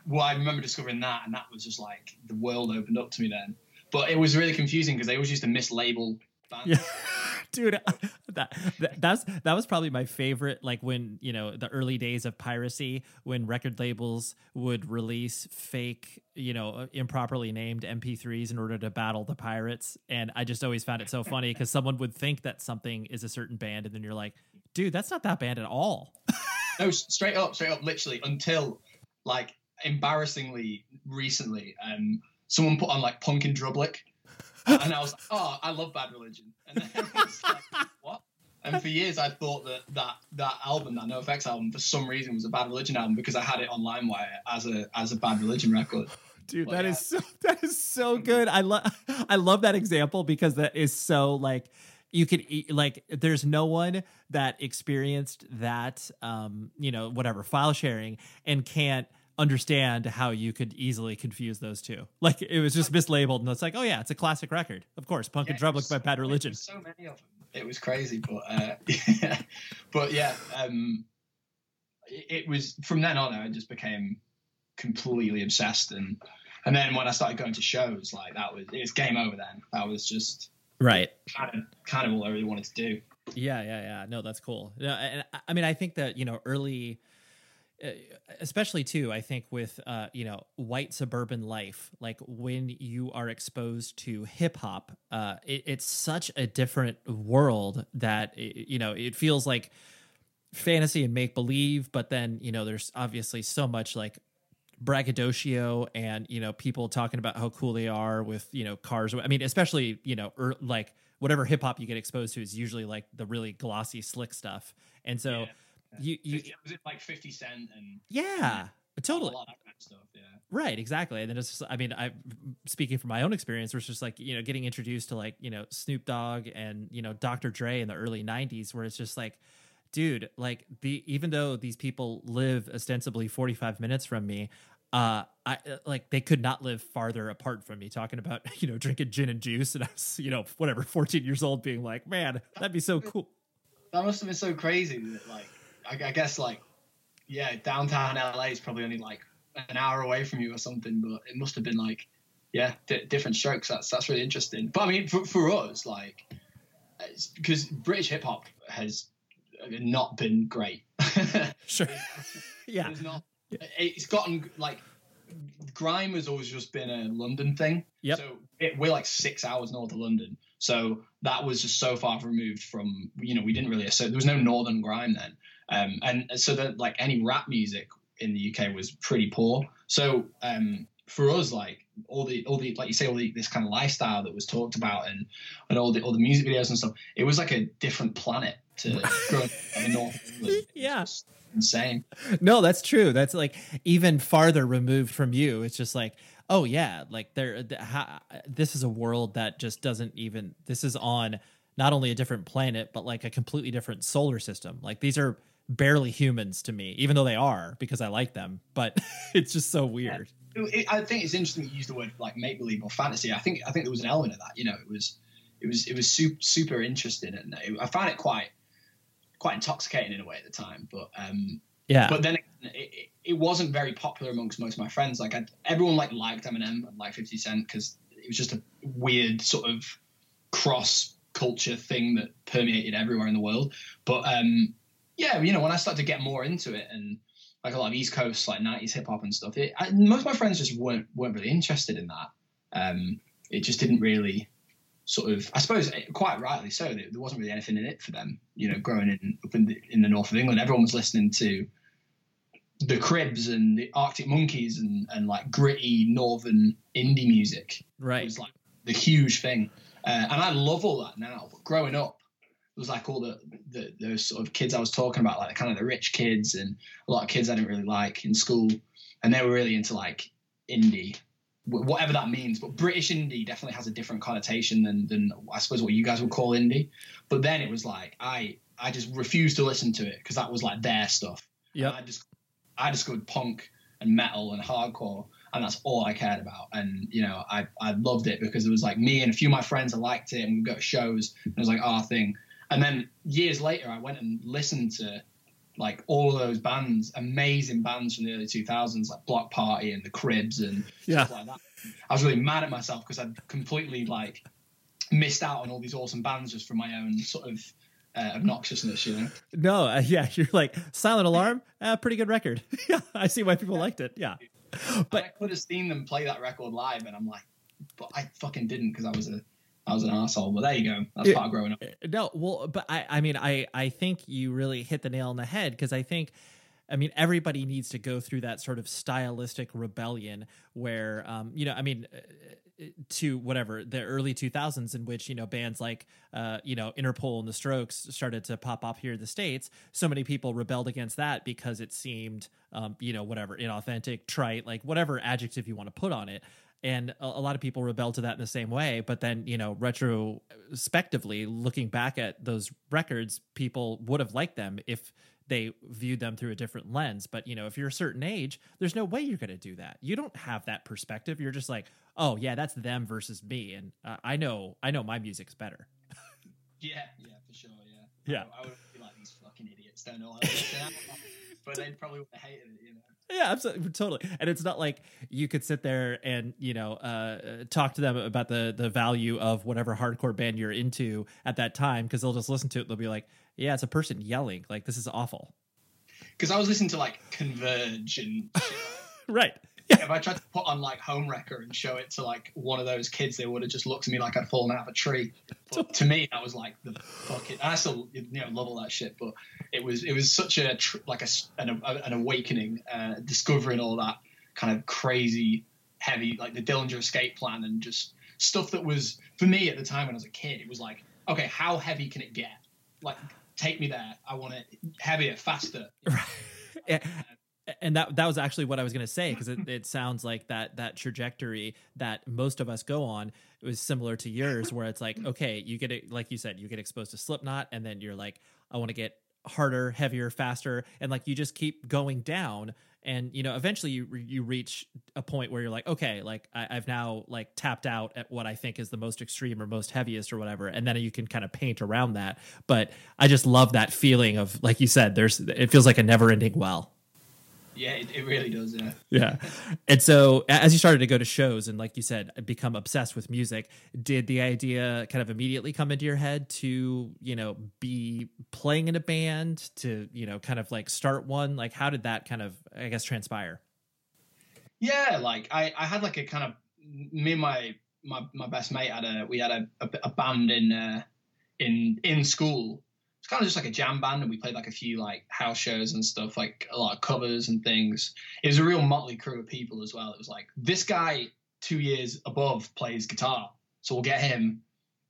[SPEAKER 2] well, I remember discovering that, and that was just like the world opened up to me then. But it was really confusing because they always used to mislabel bands.
[SPEAKER 1] Yeah. Dude, that, that that's that was probably my favorite. Like when you know the early days of piracy, when record labels would release fake, you know, improperly named MP3s in order to battle the pirates, and I just always found it so funny because someone would think that something is a certain band, and then you're like, dude, that's not that band at all.
[SPEAKER 2] No, straight up, straight up, literally until like embarrassingly recently, um, someone put on like Punk Drublic, and I was like, oh, I love Bad Religion, and then like, what? And for years, I thought that that that album, that NoFX album, for some reason was a Bad Religion album because I had it on LimeWire as a as a Bad Religion record.
[SPEAKER 1] Dude,
[SPEAKER 2] Well,
[SPEAKER 1] that
[SPEAKER 2] yeah.
[SPEAKER 1] is so that is so good. I love I love that example because that is so like you could e- like there's no one that experienced that um you know whatever file sharing and can't understand how you could easily confuse those two. Like it was just mislabeled and it's like, oh yeah, it's a classic record. Of course, Punk
[SPEAKER 2] Yeah,
[SPEAKER 1] and
[SPEAKER 2] it
[SPEAKER 1] Drublic
[SPEAKER 2] was
[SPEAKER 1] by Bad Religion.
[SPEAKER 2] So many of them. It was crazy, but uh, yeah. but yeah, um, it, it was from then on. I just became completely obsessed, and and then when I started going to shows, like that was it was game over. Then that was just
[SPEAKER 1] Right.
[SPEAKER 2] kind of kind of all I really wanted to do.
[SPEAKER 1] Yeah, yeah, yeah. No, that's cool. No, and I- I mean, I think that you know, early, especially too. I think with uh, you know, white suburban life, like when you are exposed to hip hop, uh, it, it's such a different world that it, you know, it feels like fantasy and make believe, but then you know, there's obviously so much like braggadocio and you know people talking about how cool they are with you know cars i mean especially you know er, like whatever hip hop you get exposed to is usually like the really glossy slick stuff and so
[SPEAKER 2] Yeah.
[SPEAKER 1] You you
[SPEAKER 2] was it like Fifty Cent and
[SPEAKER 1] yeah totally
[SPEAKER 2] a lot of that kind of stuff? Yeah.
[SPEAKER 1] Right, exactly. And then it's just, I mean, I speaking from my own experience, was just like, you know, getting introduced to like, you know, Snoop Dogg and, you know, Dr. Dre in the early 90s, where it's just like, dude, like the even though these people live ostensibly 45 minutes from me, uh I uh, like they could not live farther apart from me talking about, you know, drinking gin and juice and I was, you know, whatever, 14 years old being like, man, that'd be so cool.
[SPEAKER 2] That must have been so crazy that like I, I guess like yeah, downtown LA is probably only like an hour away from you or something, but it must have been like, yeah, d- different strokes. That's that's really interesting. But I mean, for, for us, like, because British hip hop has not been great.
[SPEAKER 1] Sure. yeah.
[SPEAKER 2] It's not. It's gotten like grime has always just been a London thing.
[SPEAKER 1] Yep.
[SPEAKER 2] So it, we're like six hours north of London, so that was just so far removed from you know we didn't really so there was no northern grime then, um, and so that like any rap music in the UK was pretty poor. So um, for us, like all the all the like you say all the this kind of lifestyle that was talked about and and all the all the music videos and stuff, it was like a different planet to growing up in North England.
[SPEAKER 1] Yeah.
[SPEAKER 2] insane.
[SPEAKER 1] No, that's true. That's like even farther removed from you. It's just like, oh yeah, like there. th- ha- This is a world that just doesn't even. This is on not only a different planet, but like a completely different solar system. Like these are barely humans to me, even though they are because I like them. But it's just so weird.
[SPEAKER 2] it, I think it's interesting you use the word like make believe or fantasy. I think I think there was an element of that. You know, it was it was it was super super interesting, and it, I found it quite quite intoxicating in a way at the time. But um,
[SPEAKER 1] Yeah.
[SPEAKER 2] but then it, it, it wasn't very popular amongst most of my friends. Like I, everyone like liked Eminem and like Fifty Cent because it was just a weird sort of cross culture thing that permeated everywhere in the world. But um, yeah, you know, when I started to get more into it and like a lot of East Coast like '90s hip hop and stuff, it, I, most of my friends just weren't weren't really interested in that. Um, it just didn't really sort of, I suppose, eh, quite rightly so. There wasn't really anything in it for them. You know, growing in up in the, in the north of England, everyone was listening to the Cribs and the Arctic Monkeys and and like gritty northern indie music. It
[SPEAKER 1] right.
[SPEAKER 2] was like the huge thing, uh, and I love all that now. But growing up, it was like all the, the those sort of kids I was talking about, like kind of the rich kids and a lot of kids I didn't really like in school, and they were really into like indie, whatever that means. But British indie definitely has a different connotation than than I suppose what you guys would call indie. But then it was like I I just refused to listen to it because that was like their stuff.
[SPEAKER 1] Yeah,
[SPEAKER 2] I just I discovered punk and metal and hardcore, and that's all I cared about. And you know, I I loved it because it was like me and a few of my friends that liked it, and we'd go to shows, and it was like our thing. And then years later, I went and listened to like all of those bands, amazing bands from the early 2000s, like Bloc Party and the Cribs and
[SPEAKER 1] Yeah.
[SPEAKER 2] stuff like that. I was really mad at myself because I'd completely like missed out on all these awesome bands just from my own sort of uh, obnoxiousness, you know.
[SPEAKER 1] No, uh, yeah, you're like Silent Alarm, uh, pretty good record. yeah, I see why people liked it. Yeah,
[SPEAKER 2] But
[SPEAKER 1] But-
[SPEAKER 2] I could have seen them play that record live, and I'm like, but I fucking didn't because I was a I was an asshole. But there you go. That's
[SPEAKER 1] Yeah.
[SPEAKER 2] part of growing up.
[SPEAKER 1] no, well, but I, I mean, I, I think you really hit the nail on the head because I think, I mean, everybody needs to go through that sort of stylistic rebellion where, um, you know, I mean, uh, to whatever the early 2000s in which you know bands like uh you know interpol and the strokes started to pop up here in the states so many people rebelled against that because it seemed um you know whatever inauthentic trite like whatever adjective you want to put on it and a, a lot of people rebelled to that in the same way. But then you know retrospectively looking back at those records people would have liked them if they viewed them through a different lens. But you know if you're a certain age there's no way you're going to do that. You don't have that perspective. You're just like oh yeah that's them versus me. And uh, i know i know my music's better.
[SPEAKER 2] Yeah, yeah, for sure. Yeah,
[SPEAKER 1] Yeah.
[SPEAKER 2] I, I would be like these fucking idiots don't know how to but they probably would have hated it, you know.
[SPEAKER 1] Yeah, absolutely, totally. And it's not like you could sit there and you know uh, talk to them about the the value of whatever hardcore band you're into at that time because they'll just listen to it. They'll be like, "Yeah, it's a person yelling. Like this is awful."
[SPEAKER 2] Because I was listening to like Converge and shit.
[SPEAKER 1] Right.
[SPEAKER 2] if I tried to put on like Homewrecker and show it to like one of those kids, they would have just looked at me like I'd fallen out of a tree. But to me, that was like the fucking. I still you know love all that shit, but it was it was such a tr- like a an, an awakening, uh, discovering all that kind of crazy, heavy like the Dillinger Escape Plan and just stuff that was for me at the time when I was a kid. It was like, okay, how heavy can it get? Like, take me there. I want it heavier, faster.
[SPEAKER 1] and that that was actually what I was going to say because it, it sounds like that that trajectory that most of us go on was similar to yours, where it's like, okay, you get it, like you said, you get exposed to Slipknot, and then you're like, I want to get harder, heavier, faster, and like you just keep going down, and you know, eventually you you reach a point where you're like, okay, like I, I've now like tapped out at what I think is the most extreme or most heaviest or whatever, and then you can kind of paint around that. But I just love that feeling of, like you said, there's it feels like a never ending well.
[SPEAKER 2] Yeah, it, it really does. Yeah.
[SPEAKER 1] yeah. And so as you started to go to shows and like you said, become obsessed with music, did the idea kind of immediately come into your head to, you know, be playing in a band to, you know, kind of like start one? Like how did that kind of I guess transpire?
[SPEAKER 2] Yeah, like I, I had like a kind of me and my my, my best mate had a we had a, a, a band in uh, in in school. Kind of just like a jam band, and we played like a few like house shows and stuff, like a lot of covers and things. It was a real motley crew of people as well. It was like this guy two years above plays guitar, so we'll get him.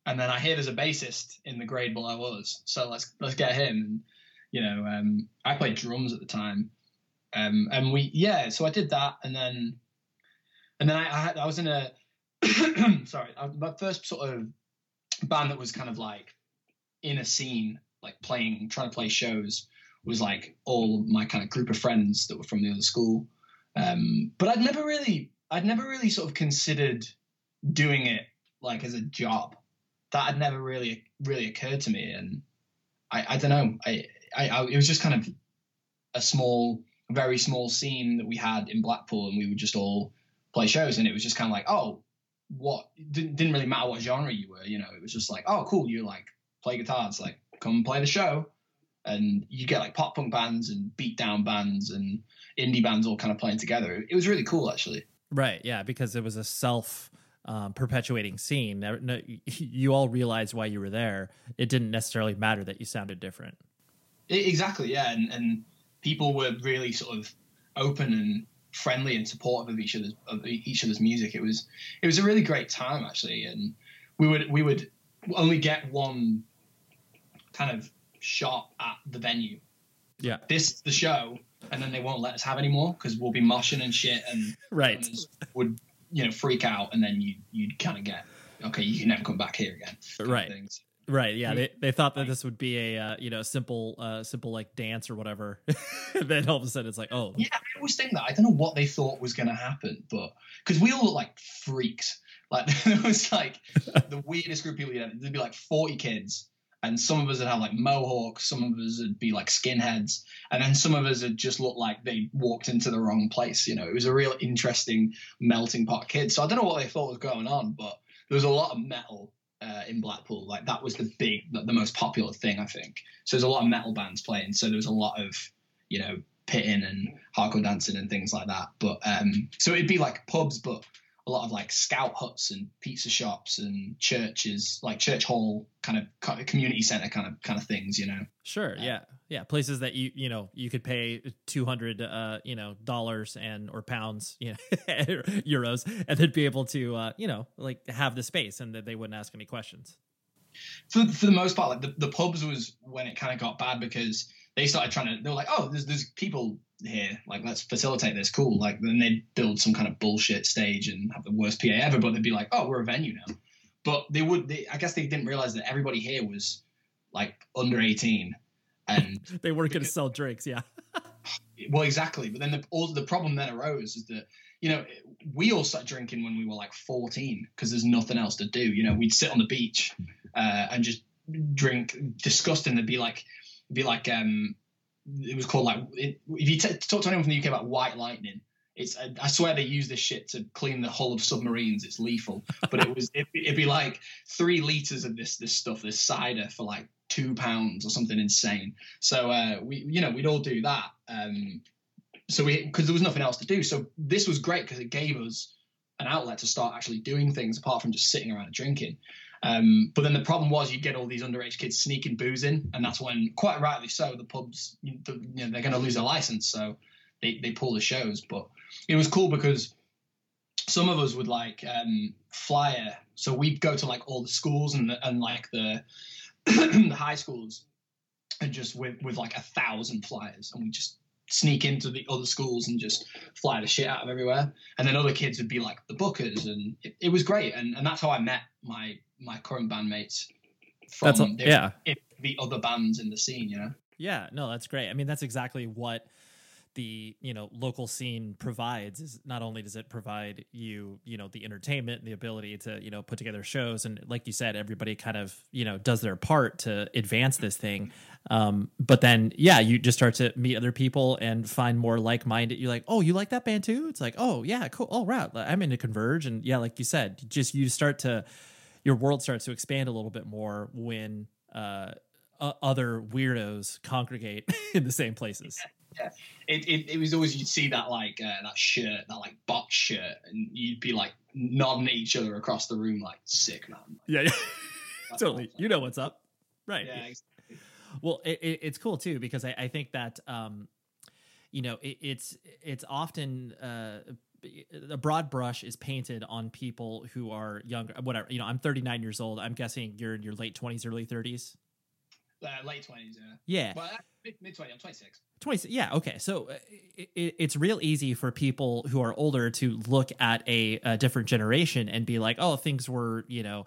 [SPEAKER 2] And then I hear there's a bassist in the grade below us, so let's let's get him. You know, um, I played drums at the time, um, and we yeah, so I did that, and then and then I I, had, I was in a sorry my first sort of band that was kind of like in a scene, like playing trying to play shows was like all my kind of group of friends that were from the other school. Um, but I'd never really I'd never really sort of considered doing it like as a job. That had never really really occurred to me, and I, I don't know. I, I, I it was just kind of a small, very small scene that we had in Blackpool, and we would just all play shows, and it was just kind of like, oh, what didn't, didn't really matter what genre you were, you know. It was just like, oh, cool, you like play guitar. It's like come play the show, and you get like pop punk bands and beat down bands and indie bands all kind of playing together. It was really cool, actually.
[SPEAKER 1] Right. Yeah, because it was a self um, perpetuating scene. No- You all realized why you were there. It didn't necessarily matter that you sounded different.
[SPEAKER 2] I- exactly, yeah, and and people were really sort of open and friendly and supportive of each other's of each other's music. It was it was a really great time actually, and we would we would only get one kind of shot at the venue.
[SPEAKER 1] Yeah.
[SPEAKER 2] This the show, and then they won't let us have any more because we'll be moshing and shit, and
[SPEAKER 1] Right.
[SPEAKER 2] would you know freak out, and then you you'd kind of get okay, you can never come back here again.
[SPEAKER 1] Right.
[SPEAKER 2] things.
[SPEAKER 1] Right. Yeah. They, they thought that this would be a uh, you know simple uh, simple like dance or whatever. then all of a sudden it's like oh
[SPEAKER 2] Yeah, I always think that. I don't know what they thought was going to happen, but because we all look like freaks. Like it was like the weirdest group of people. You know, there'd be like forty kids, and some of us would have like mohawks, some of us would be like skinheads, and then some of us would just look like they walked into the wrong place. You know, it was a real interesting melting pot of kids. So I don't know what they thought was going on, but there was a lot of metal. Uh, in Blackpool, like that was the big, the, the most popular thing, I think. So there's a lot of metal bands playing. So there was a lot of, you know, pitting and hardcore dancing and things like that. But um, so it'd be like pubs, but a lot of like scout huts and pizza shops and churches, like church hall kind of community center kind of kind of things, you know.
[SPEAKER 1] sure yeah yeah places that you you know you could pay two hundred uh you know dollars and or pounds you know euros and then be able to uh you know like have the space and that they wouldn't ask any questions.
[SPEAKER 2] For for the most part, like the, the pubs was when it kind of got bad because they started trying to. They were like, oh, there's there's people here, like let's facilitate this. Cool. Like then they'd build some kind of bullshit stage and have the worst PA ever, but they'd be like, oh, we're a venue now. But they would. They, I guess they didn't realize that everybody here was like under 18 and
[SPEAKER 1] They weren't going to sell drinks. Yeah.
[SPEAKER 2] well exactly but then the all the problem then arose is that you know we all started drinking when we were like 14 because there's nothing else to do you know we'd sit on the beach uh, and just drink disgusting there'd be like be like um it was called like it, if you t- talk to anyone from the uk about white lightning it's I swear they use this shit to clean the hull of submarines. It's lethal, but it was it, it'd be like three liters of this this stuff, this cider for like two pounds or something insane. So uh, we you know we'd all do that. Um, so we because there was nothing else to do. So this was great because it gave us an outlet to start actually doing things apart from just sitting around and drinking. Um, but then the problem was you'd get all these underage kids sneaking booze in, and that's when, quite rightly so, the pubs you know, they're going to lose their license, so they they pull the shows. But it was cool because some of us would like um, flyer, so we'd go to like all the schools and the, and like the the high schools, and just with with like a thousand flyers, and we just sneak into the other schools and just fly the shit out of everywhere. And then other kids would be like the bookers, and it, it was great. And and that's how I met my my current bandmates. From their-
[SPEAKER 1] yeah.
[SPEAKER 2] the other bands in the scene, you know.
[SPEAKER 1] Yeah, no, that's great. I mean, that's exactly what the you know local scene provides is not only does it provide you you know the entertainment and the ability to you know put together shows and like you said everybody kind of you know does their part to advance this thing um, but then yeah you just start to meet other people and find more like-minded you're like oh you like that band too it's like oh yeah cool oh right i'm into converge and yeah like you said just you start to your world starts to expand a little bit more when uh, uh, other weirdos congregate in the same places
[SPEAKER 2] yeah. It, it, it was always you'd see that like uh, that shirt, that like box shirt, and you'd be like nodding at each other across the room, like sick man.
[SPEAKER 1] Yeah, yeah. totally. You know what's up, right?
[SPEAKER 2] Yeah. Exactly.
[SPEAKER 1] Well, it, it, it's cool too because I, I think that um, you know it's it's often uh, a broad brush is painted on people who are younger. Whatever. You know, I'm 39 years old. I'm guessing you're in your late 20s, early 30s.
[SPEAKER 2] Uh, late 20s, yeah.
[SPEAKER 1] Yeah.
[SPEAKER 2] Well, uh, mid, mid 20, I'm 26.
[SPEAKER 1] 20 yeah okay so uh, it, it's real easy for people who are older to look at a, a, different generation and be like oh things were you know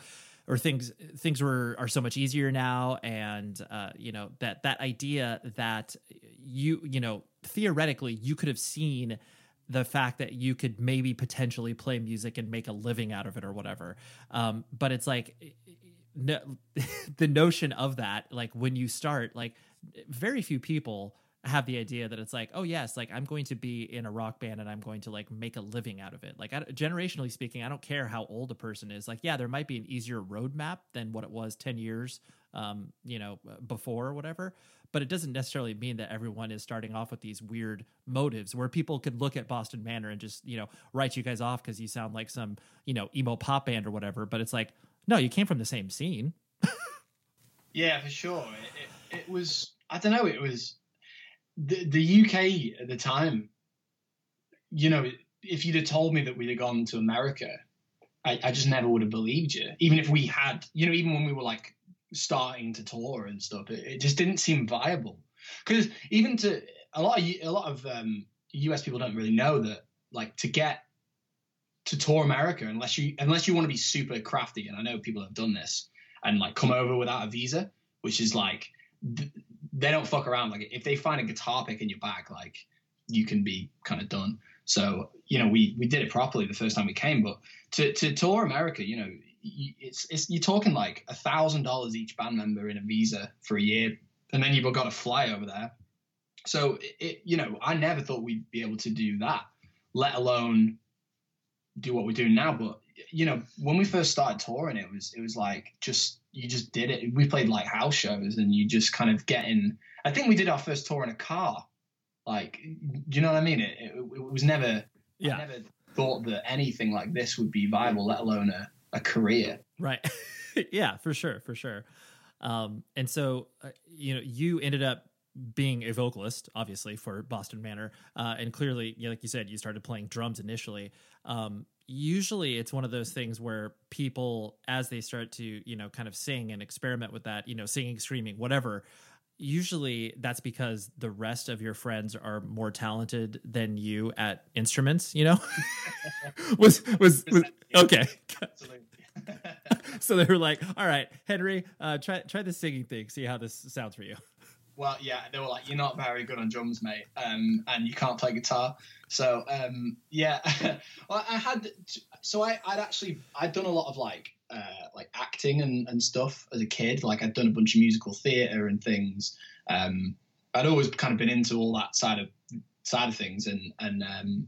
[SPEAKER 1] or things things were are so much easier now and uh, you know that that idea that you you know theoretically you could have seen the fact that you could maybe potentially play music and make a living out of it or whatever um, but it's like no, the notion of that like when you start like very few people have the idea that it's like, oh yes, like I'm going to be in a rock band and I'm going to like make a living out of it. Like I, generationally speaking, I don't care how old a person is. Like yeah, there might be an easier roadmap than what it was ten years, um, you know, before or whatever. But it doesn't necessarily mean that everyone is starting off with these weird motives where people could look at Boston Manor and just you know write you guys off because you sound like some you know emo pop band or whatever. But it's like no, you came from the same scene.
[SPEAKER 2] yeah, for sure. It, it, it was. I don't know. It was the the UK at the time, you know, if you'd have told me that we'd have gone to America, I, I just never would have believed you. Even if we had, you know, even when we were like starting to tour and stuff, it, it just didn't seem viable. Because even to a lot of a lot of um, US people don't really know that like to get to tour America unless you unless you want to be super crafty, and I know people have done this and like come over without a visa, which is like they don't fuck around. Like if they find a guitar pick in your bag, like you can be kind of done. So you know, we we did it properly the first time we came, but to to tour America, you know, it's it's you're talking like a thousand dollars each band member in a visa for a year, and then you've got to fly over there. So it, you know, I never thought we'd be able to do that, let alone do what we're doing now. But you know, when we first started touring, it was it was like just you just did it. We played like house shows, and you just kind of get in. I think we did our first tour in a car. Like, do you know what I mean? It, it, it was never. Yeah. I never thought that anything like this would be viable, let alone a, a career.
[SPEAKER 1] Right. yeah, for sure, for sure. Um, and so, uh, you know, you ended up being a vocalist, obviously for Boston Manor, uh, and clearly, you know, like you said, you started playing drums initially. Um, usually it's one of those things where people as they start to you know kind of sing and experiment with that you know singing screaming whatever usually that's because the rest of your friends are more talented than you at instruments you know? Was was, was okay. So they were like all right henry uh, try try the singing thing see how this sounds for you.
[SPEAKER 2] Well, yeah, they were like, "You're not very good on drums, mate, um, and you can't play guitar." So, um, yeah, well, I had so I, would actually I'd done a lot of like uh, like acting and, and stuff as a kid. Like I'd done a bunch of musical theatre and things. Um, I'd always kind of been into all that side of side of things and and um,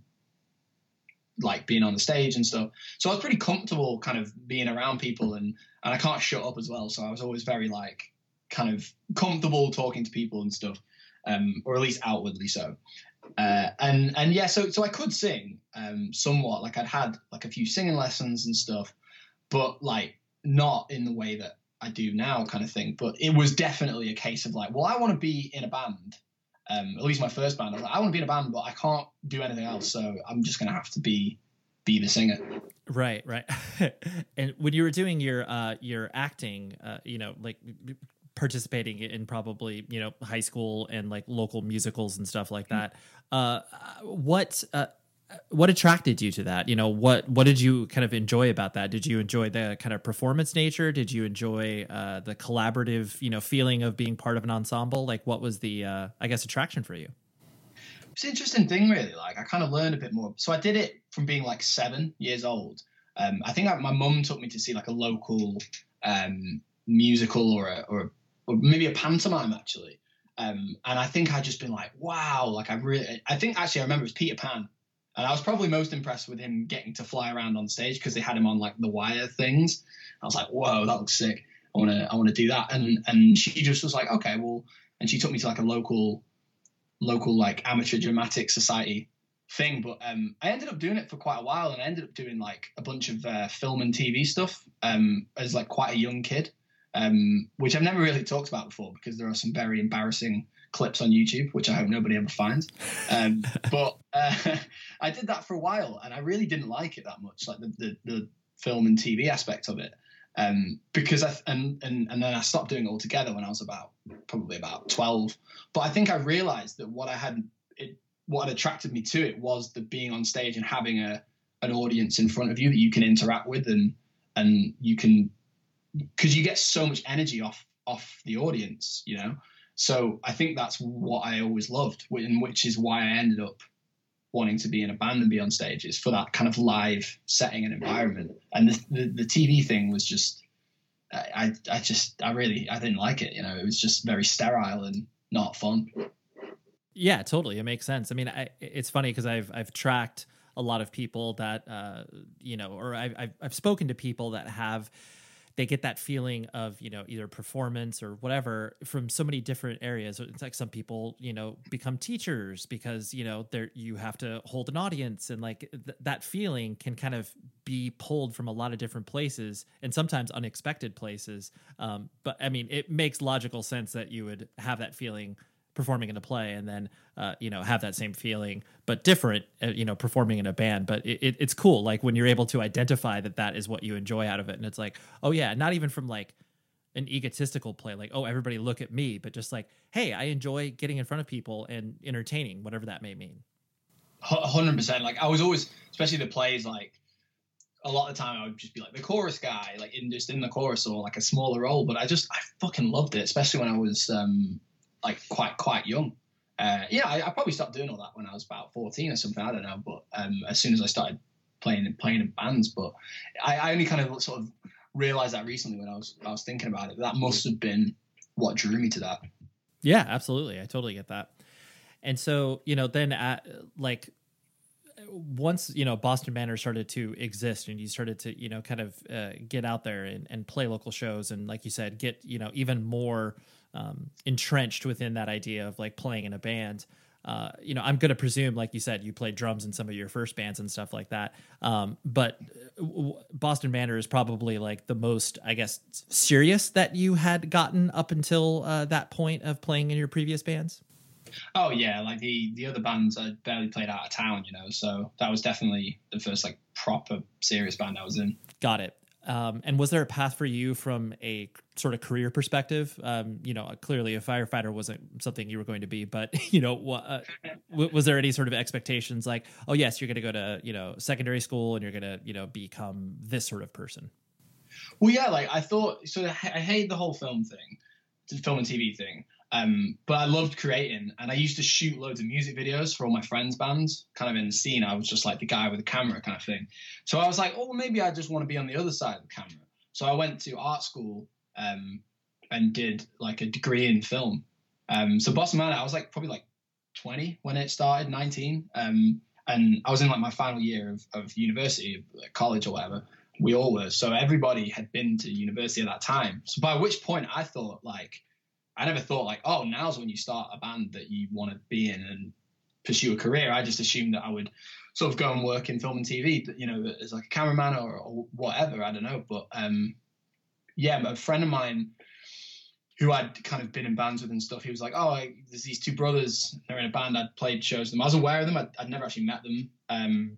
[SPEAKER 2] like being on the stage and stuff. So I was pretty comfortable kind of being around people and and I can't shut up as well. So I was always very like kind of comfortable talking to people and stuff, um, or at least outwardly so. Uh, and and yeah, so so I could sing um, somewhat. Like I'd had like a few singing lessons and stuff, but like not in the way that I do now, kind of thing. But it was definitely a case of like, well, I want to be in a band. Um, at least my first band, I like, I want to be in a band, but I can't do anything else, so I'm just gonna have to be be the singer.
[SPEAKER 1] Right, right. and when you were doing your uh, your acting, uh, you know, like participating in probably you know high school and like local musicals and stuff like that. Uh, what uh, what attracted you to that? You know, what what did you kind of enjoy about that? Did you enjoy the kind of performance nature? Did you enjoy uh, the collaborative you know feeling of being part of an ensemble? Like, what was the uh, I guess attraction for you?
[SPEAKER 2] it's an interesting thing, really. Like I kind of learned a bit more. So I did it from being like seven years old. Um, I think I, my mum took me to see like a local um, musical or a, or, or maybe a pantomime actually. Um, and I think I'd just been like, wow, like I really, I think actually I remember it was Peter Pan. And I was probably most impressed with him getting to fly around on stage because they had him on like the wire things. I was like, whoa, that looks sick. I want to, I want to do that. And, and she just was like, okay, well, and she took me to like a local, local like amateur dramatic society thing. But um, I ended up doing it for quite a while, and I ended up doing like a bunch of uh, film and TV stuff um, as like quite a young kid, um, which I've never really talked about before because there are some very embarrassing clips on YouTube, which I hope nobody ever finds. Um, but uh, I did that for a while, and I really didn't like it that much, like the the, the film and TV aspect of it. Um, because I and, and and then I stopped doing it altogether when I was about probably about twelve. But I think I realised that what I had it what had attracted me to it was the being on stage and having a an audience in front of you that you can interact with and and you can because you get so much energy off off the audience, you know. So I think that's what I always loved, and which is why I ended up wanting to be in a band and be on stages for that kind of live setting and environment. And the the, the TV thing was just, I I just I really I didn't like it. You know, it was just very sterile and not fun.
[SPEAKER 1] Yeah, totally. It makes sense. I mean, I, it's funny because I've I've tracked a lot of people that uh, you know, or I've, I've I've spoken to people that have they get that feeling of you know either performance or whatever from so many different areas. It's like some people you know become teachers because you know there you have to hold an audience and like th- that feeling can kind of be pulled from a lot of different places and sometimes unexpected places. Um, but i mean it makes logical sense that you would have that feeling performing in a play and then uh, you know have that same feeling but different uh, you know performing in a band. But it, it, it's cool like when you're able to identify that that is what you enjoy out of it. And it's like oh yeah not even from like an egotistical play like oh everybody look at me but just like hey i enjoy getting in front of people and entertaining whatever that may mean.
[SPEAKER 2] 100% like i was always especially the plays like a lot of the time I would just be like the chorus guy, like in just in the chorus or like a smaller role. But I just I fucking loved it, especially when I was um, like quite quite young. Uh, yeah, I, I, probably stopped doing all that when I was about fourteen or something. I don't know, but um, as soon as I started playing and playing in bands, but I, I only kind of sort of realized that recently when I was I was thinking about it. That must have been what drew me to that.
[SPEAKER 1] Yeah, absolutely. I totally get that. And so you know, then at like once you know Boston Manor started to exist and you started to you know kind of uh, get out there and, and play local shows and like you said get you know even more um, entrenched within that idea of like playing in a band. Uh, you know, I'm going to presume, like you said, you played drums in some of your first bands and stuff like that. Um, but uh, Boston Manor is probably like the most, I guess, serious that you had gotten up until uh, that point of playing in your previous bands.
[SPEAKER 2] Oh yeah, like the the other bands I barely played out of town, you know. So that was definitely the first like proper serious band I was in.
[SPEAKER 1] Got it. Um, and was there a path for you from a sort of career perspective? Um, you know, clearly a firefighter wasn't something you were going to be, but you know, uh, was there any sort of expectations like, oh yes, you're going to go to you know secondary school and you're going to you know become this sort of person?
[SPEAKER 2] Well, yeah, like I thought. So I hate the whole film thing, the film and TV thing. Um, but I loved creating, and I used to shoot loads of music videos for all my friends' bands. Kind of in the scene, I was just like the guy with the camera, kind of thing. So I was like, oh, maybe I just want to be on the other side of the camera. So I went to art school um, and did like a degree in film. Um, so Boston Manor, I was like probably like 20 when it started, 19, um, and I was in like my final year of, of university, college or whatever. We all were. So everybody had been to university at that time. So by which point I thought like I never thought like, oh, now's when you start a band that you want to be in and pursue a career. I just assumed that I would sort of go and work in film and TV, you know, as like a cameraman or, or whatever. I don't know, but um, yeah, a friend of mine who I'd kind of been in bands with and stuff, he was like, oh, I, there's these two brothers. They're in a band. I'd played shows with them. I was aware of them. I'd, I'd never actually met them, um,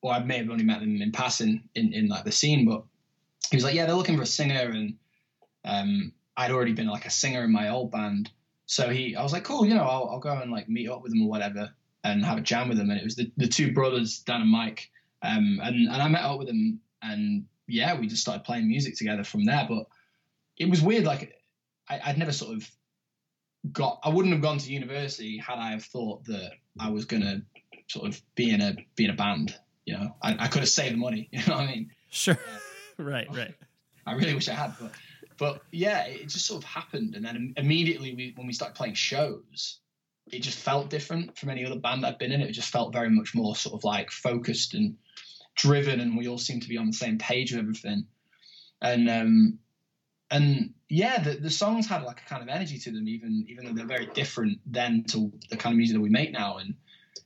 [SPEAKER 2] or I may have only met them in passing in in like the scene. But he was like, yeah, they're looking for a singer and um, I'd already been like a singer in my old band. So he, I was like, cool, you know, I'll, I'll go and like meet up with them or whatever and have a jam with them. And it was the, the two brothers, Dan and Mike. Um, and, and I met up with them and yeah, we just started playing music together from there. But it was weird. Like I, would never sort of got I wouldn't have gone to university had I have thought that I was gonna sort of be in a be in a band. You know, I, I could have saved the money. You know what I mean?
[SPEAKER 1] Sure. right, right.
[SPEAKER 2] I really wish I had, but but yeah, it just sort of happened, and then immediately we, when we started playing shows, it just felt different from any other band I'd been in. It just felt very much more sort of like focused and driven, and we all seemed to be on the same page with everything. And um, and yeah, the, the songs had like a kind of energy to them, even even though they're very different then to the kind of music that we make now. And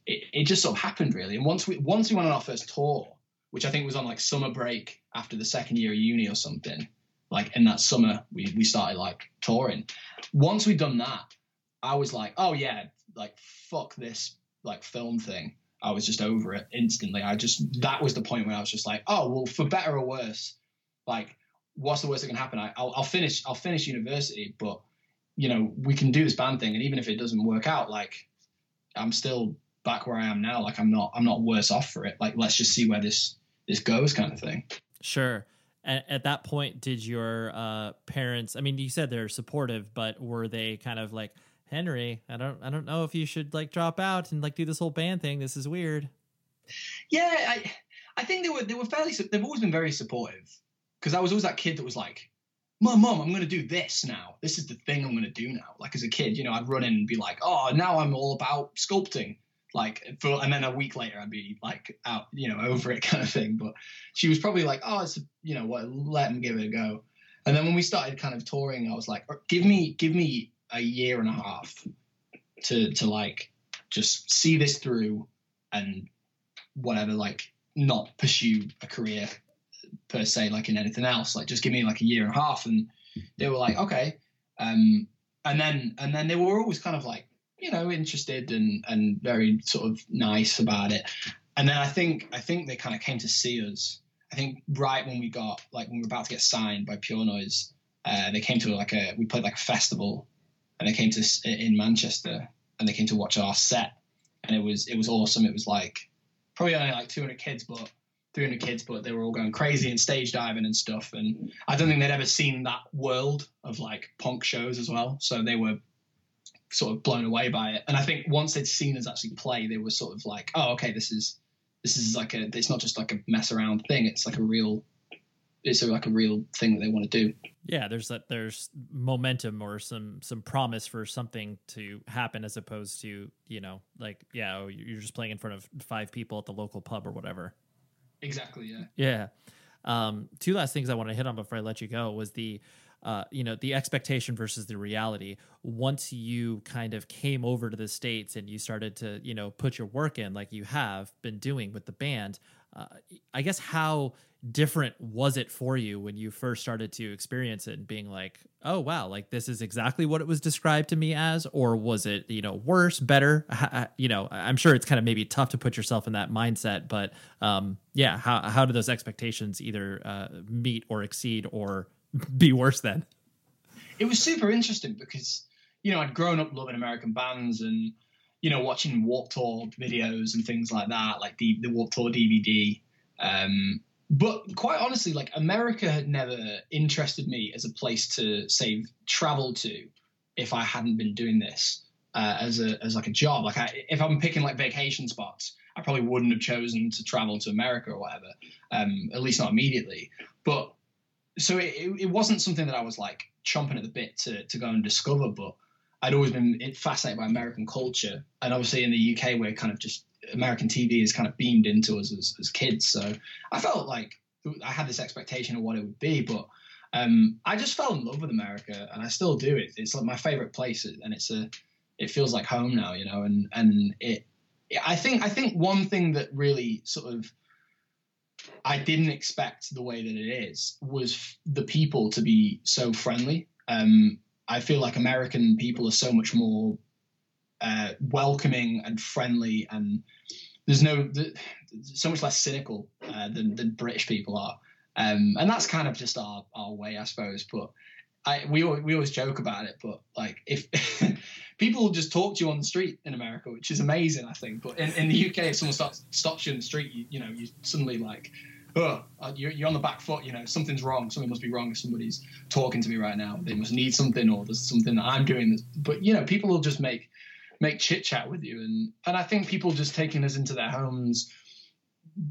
[SPEAKER 2] it, it just sort of happened really. And once we once we went on our first tour, which I think was on like summer break after the second year of uni or something, like in that summer we we started like touring. Once we'd done that, I was like, oh yeah, like fuck this like film thing. I was just over it instantly. I just that was the point where I was just like, oh well, for better or worse, like what's the worst that can happen? I, will I'll finish I'll finish university, but you know we can do this band thing, and even if it doesn't work out, like I'm still back where I am now. Like I'm not I'm not worse off for it. Like let's just see where this this goes, kind of thing.
[SPEAKER 1] Sure. At, at that point, did your uh, parents? I mean, you said they're supportive, but were they kind of like Henry? I don't I don't know if you should like drop out and like do this whole band thing. This is weird.
[SPEAKER 2] Yeah, I I think they were they were fairly they've always been very supportive because I was always that kid that was like, "Mom, mom, I'm going to do this now. This is the thing I'm going to do now." Like as a kid, you know, I'd run in and be like, "Oh, now I'm all about sculpting." Like, for, and then a week later, I'd be like out, you know, over it kind of thing. But she was probably like, "Oh, it's you know what, let him give it a go." And then when we started kind of touring, I was like, "Give me, give me a year and a half to to like just see this through and whatever, like not pursue a career per se like in anything else. Like just give me like a year and a half, and they were like, okay. Um, and then and then they were always kind of like you know interested and and very sort of nice about it. And then I think I think they kind of came to see us. I think right when we got like when we were about to get signed by Pure Noise, uh, they came to like a we played like a festival, and they came to in Manchester and they came to watch our set, and it was it was awesome. It was like probably only like 200 kids, but 300 kids, but they were all going crazy and stage diving and stuff. And I don't think they'd ever seen that world of like punk shows as well. So they were sort of blown away by it. And I think once they'd seen us actually play, they were sort of like, oh, okay, this is this is like a it's not just like a mess around thing. It's like a real it's like a real thing that they want to do.
[SPEAKER 1] Yeah, there's that there's momentum or some some promise for something to happen as opposed to you know like yeah oh, you're just playing in front of five people at the local pub or whatever.
[SPEAKER 2] Exactly. Yeah.
[SPEAKER 1] Yeah. Um, two last things I want to hit on before I let you go was the, uh, you know, the expectation versus the reality. Once you kind of came over to the states and you started to, you know, put your work in like you have been doing with the band, uh, I guess how different was it for you when you first started to experience it and being like oh wow like this is exactly what it was described to me as or was it you know worse better you know i'm sure it's kind of maybe tough to put yourself in that mindset but um yeah how, how do those expectations either uh, meet or exceed or be worse then?
[SPEAKER 2] it was super interesting because you know i'd grown up loving american bands and you know watching Warped Tour videos and things like that like the, the Warped Tour dvd um but quite honestly, like America had never interested me as a place to say travel to if I hadn't been doing this uh, as a as like a job. Like I, if I'm picking like vacation spots, I probably wouldn't have chosen to travel to America or whatever. Um, at least not immediately. But so it, it wasn't something that I was like chomping at the bit to to go and discover. But I'd always been fascinated by American culture, and obviously in the UK we're kind of just American TV is kind of beamed into us as, as kids. So I felt like I had this expectation of what it would be, but um, I just fell in love with America, and I still do. It, it's like my favorite place, and it's a, it feels like home now, you know. And and it, I think I think one thing that really sort of I didn't expect the way that it is was the people to be so friendly. Um, I feel like American people are so much more uh, welcoming and friendly, and there's no so much less cynical uh, than, than British people are, um, and that's kind of just our, our way, I suppose. But I, we we always joke about it, but like if people just talk to you on the street in America, which is amazing, I think. But in, in the UK, if someone starts, stops you in the street, you, you know, you suddenly like oh, you're, you're on the back foot. You know, something's wrong. Something must be wrong if somebody's talking to me right now. They must need something, or there's something that I'm doing. But you know, people will just make make chit chat with you, and and I think people just taking us into their homes,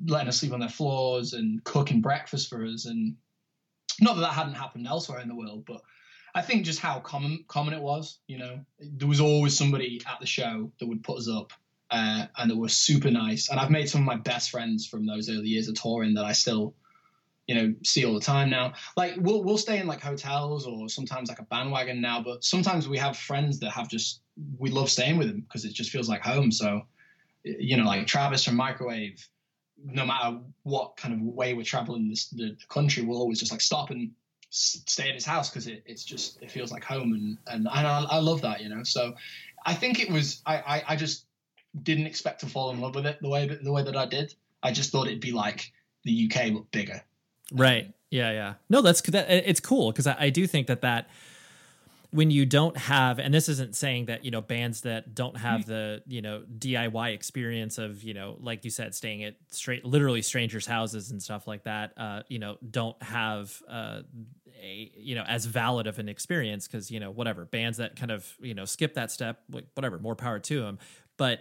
[SPEAKER 2] letting us sleep on their floors, and cooking breakfast for us, and not that that hadn't happened elsewhere in the world, but I think just how common common it was. You know, there was always somebody at the show that would put us up, uh, and that was super nice. And I've made some of my best friends from those early years of touring that I still, you know, see all the time now. Like we'll we'll stay in like hotels or sometimes like a bandwagon now, but sometimes we have friends that have just we love staying with them because it just feels like home. So, you know, like Travis from Microwave. No matter what kind of way we're traveling this, the, country, we'll always just like stop and stay at his house because it, it's just it feels like home and and I, I love that you know so I think it was I, I, I just didn't expect to fall in love with it the way the way that I did. I just thought it'd be like the UK but bigger.
[SPEAKER 1] Right. Yeah yeah. No that's that, it's cool because I, I do think that that when you don't have and this isn't saying that you know bands that don't have mm. the you know diy experience of you know like you said staying at straight literally strangers houses and stuff like that uh you know don't have uh a you know as valid of an experience because you know whatever bands that kind of you know skip that step whatever more power to them but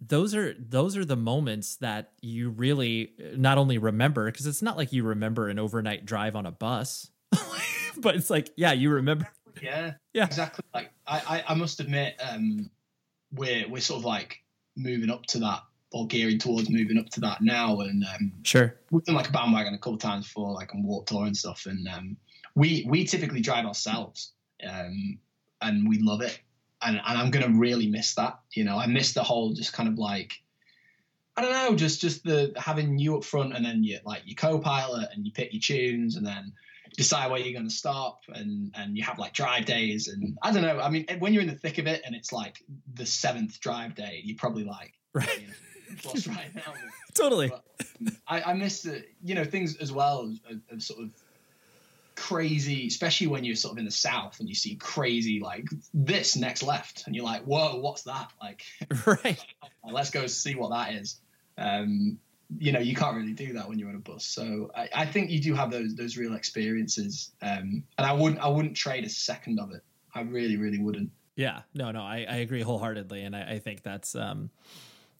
[SPEAKER 1] those are those are the moments that you really uh, not only remember because it's not like you remember an overnight drive on a bus but it's like yeah you remember
[SPEAKER 2] yeah,
[SPEAKER 1] yeah,
[SPEAKER 2] exactly. Like I, I, I must admit, um, we're we're sort of like moving up to that or gearing towards moving up to that now. And um,
[SPEAKER 1] sure,
[SPEAKER 2] we've done like a bandwagon a couple times before, like on Warped Tour and stuff. And um, we we typically drive ourselves, um, and we love it. And and I'm gonna really miss that. You know, I miss the whole just kind of like. I don't know, just just the having you up front and then you like your co-pilot and you pick your tunes and then decide where you're going to stop and and you have like drive days and I don't know. I mean, when you're in the thick of it and it's like the seventh drive day, you're probably like
[SPEAKER 1] right. You
[SPEAKER 2] know, right now.
[SPEAKER 1] totally.
[SPEAKER 2] But I, I miss the you know things as well of, sort of crazy, especially when you're sort of in the south and you see crazy like this next left and you're like, whoa, what's that? Like,
[SPEAKER 1] right.
[SPEAKER 2] let's go see what that is. Um, you know you can't really do that when you're on a bus so I, I think you do have those those real experiences um, and I wouldn't I wouldn't trade a second of it I really really wouldn't
[SPEAKER 1] yeah no no I, I agree wholeheartedly and I, I think that's um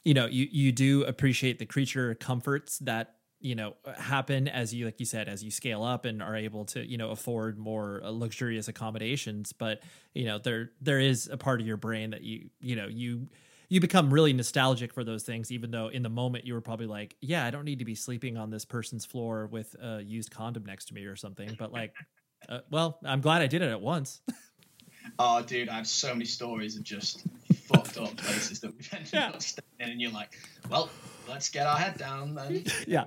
[SPEAKER 1] you know you you do appreciate the creature comforts that you know happen as you like you said as you scale up and are able to you know afford more uh, luxurious accommodations but you know there there is a part of your brain that you you know you you become really nostalgic for those things, even though in the moment you were probably like, yeah, I don't need to be sleeping on this person's floor with a used condom next to me or something. But like, uh, well, I'm glad I did it at once.
[SPEAKER 2] oh, dude, I have so many stories of just fucked up places that we've ended yeah. up staying in, and you're like, well, let's get our head down then.
[SPEAKER 1] yeah.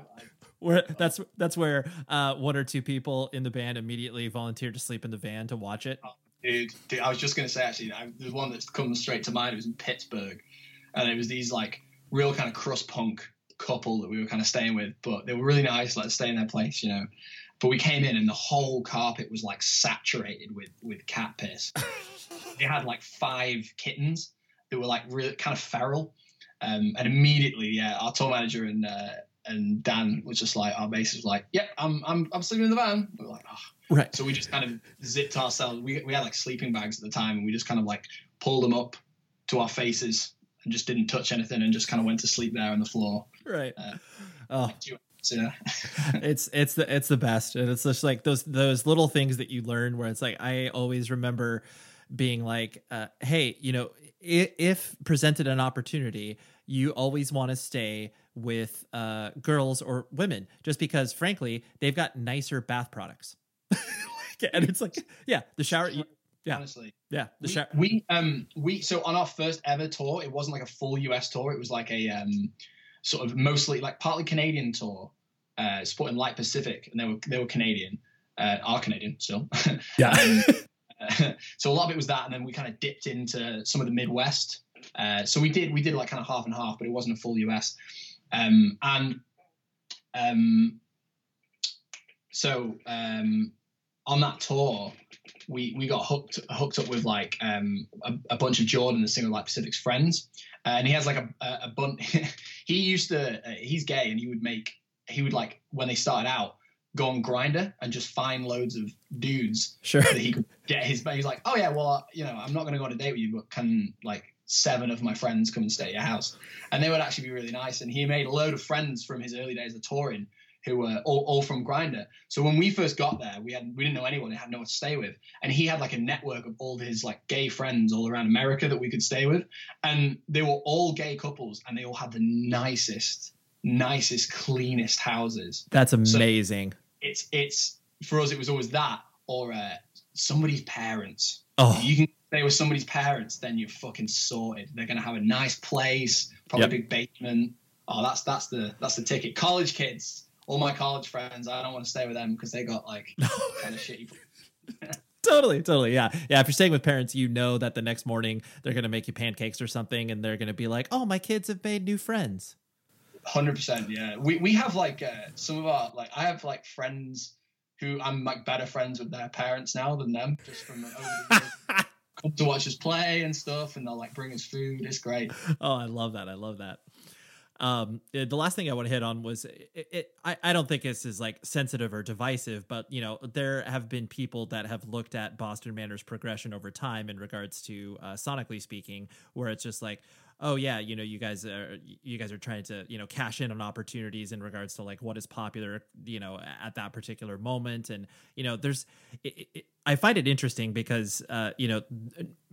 [SPEAKER 1] where that's that's where uh, one or two people in the band immediately volunteered to sleep in the van to watch it.
[SPEAKER 2] Oh, dude, dude, I was just gonna say actually, I, there's one that's come straight to mind. It was in Pittsburgh, and it was these like real kind of crust punk couple that we were kind of staying with, but they were really nice, like staying in their place, you know. But we came in and the whole carpet was like saturated with with cat piss. they had like five kittens that were like really kind of feral, um, and immediately, yeah, our tour manager and uh, and Dan was just like, our bassist was like, "Yep, I'm I'm I'm sleeping in the van." We were like, "Oh."
[SPEAKER 1] Right.
[SPEAKER 2] So we just kind of zipped ourselves. We, we had like sleeping bags at the time, and we just kind of like pulled them up to our faces and just didn't touch anything and just kind of went to sleep there on the floor.
[SPEAKER 1] Right. Uh, oh.
[SPEAKER 2] Yeah.
[SPEAKER 1] it's it's the it's the best and it's just like those those little things that you learn where it's like I always remember being like uh, hey you know if, if presented an opportunity you always want to stay with uh, girls or women just because frankly they've got nicer bath products and it's like yeah the shower yeah.
[SPEAKER 2] Honestly.
[SPEAKER 1] Yeah.
[SPEAKER 2] The we, show- we um we so on our first ever tour, it wasn't like a full US tour. It was like a um sort of mostly like partly Canadian tour, uh supporting Like Pacific, and they were they were Canadian, uh are Canadian still.
[SPEAKER 1] Yeah.
[SPEAKER 2] so a lot of it was that, and then we kind of dipped into some of the Midwest. Uh, so we did we did like kind of half and half, but it wasn't a full US. Um, and um, so um, on that tour, we we got hooked hooked up with like um, a, a, bunch of Jordan, the singer Like Pacific's friends, uh, and he has like a a, a bunch. he used to uh, he's gay, and he would make he would like when they started out go on Grindr and just find loads of dudes
[SPEAKER 1] Sure.
[SPEAKER 2] that he could get his. But He's like, oh yeah, well, you know, I'm not going to go on a date with you, but can like seven of my friends come and stay at your house? And they would actually be really nice. And he made a load of friends from his early days of touring who were all, all from Grindr. So when we first got there, we had we didn't know anyone, we had no one to stay with, and he had like a network of all his like gay friends all around America that we could stay with, and they were all gay couples, and they all had the nicest, nicest, cleanest houses
[SPEAKER 1] That's amazing.
[SPEAKER 2] it's it's for us it was always that or uh, somebody's parents.
[SPEAKER 1] oh,
[SPEAKER 2] You can stay with somebody's parents, then you're fucking sorted. They're gonna have a nice place, probably
[SPEAKER 1] Yep.
[SPEAKER 2] a big basement. Oh, that's that's the that's the ticket. College kids, all my college friends, I don't want to stay with them because they got like kind of shitty.
[SPEAKER 1] totally, totally. Yeah. Yeah. If you're staying with parents, you know that the next morning they're going to make you pancakes or something and they're going to be like, oh, my kids have made new friends.
[SPEAKER 2] Hundred percent, yeah. We we have like uh, some of our like I have like friends who I'm like better friends with their parents now than them, just from over the. Come to watch us play and stuff, and they'll like bring us food. It's great.
[SPEAKER 1] oh, I love that. I love that. Um, the last thing I want to hit on was it, it I, I don't think this is like sensitive or divisive, but you know, there have been people that have looked at Boston Manor's progression over time in regards to uh, sonically speaking, where it's just like, oh yeah, you know, you guys are you guys are trying to you know cash in on opportunities in regards to like what is popular, you know, at that particular moment, and you know, there's it, it, I find it interesting because uh, you know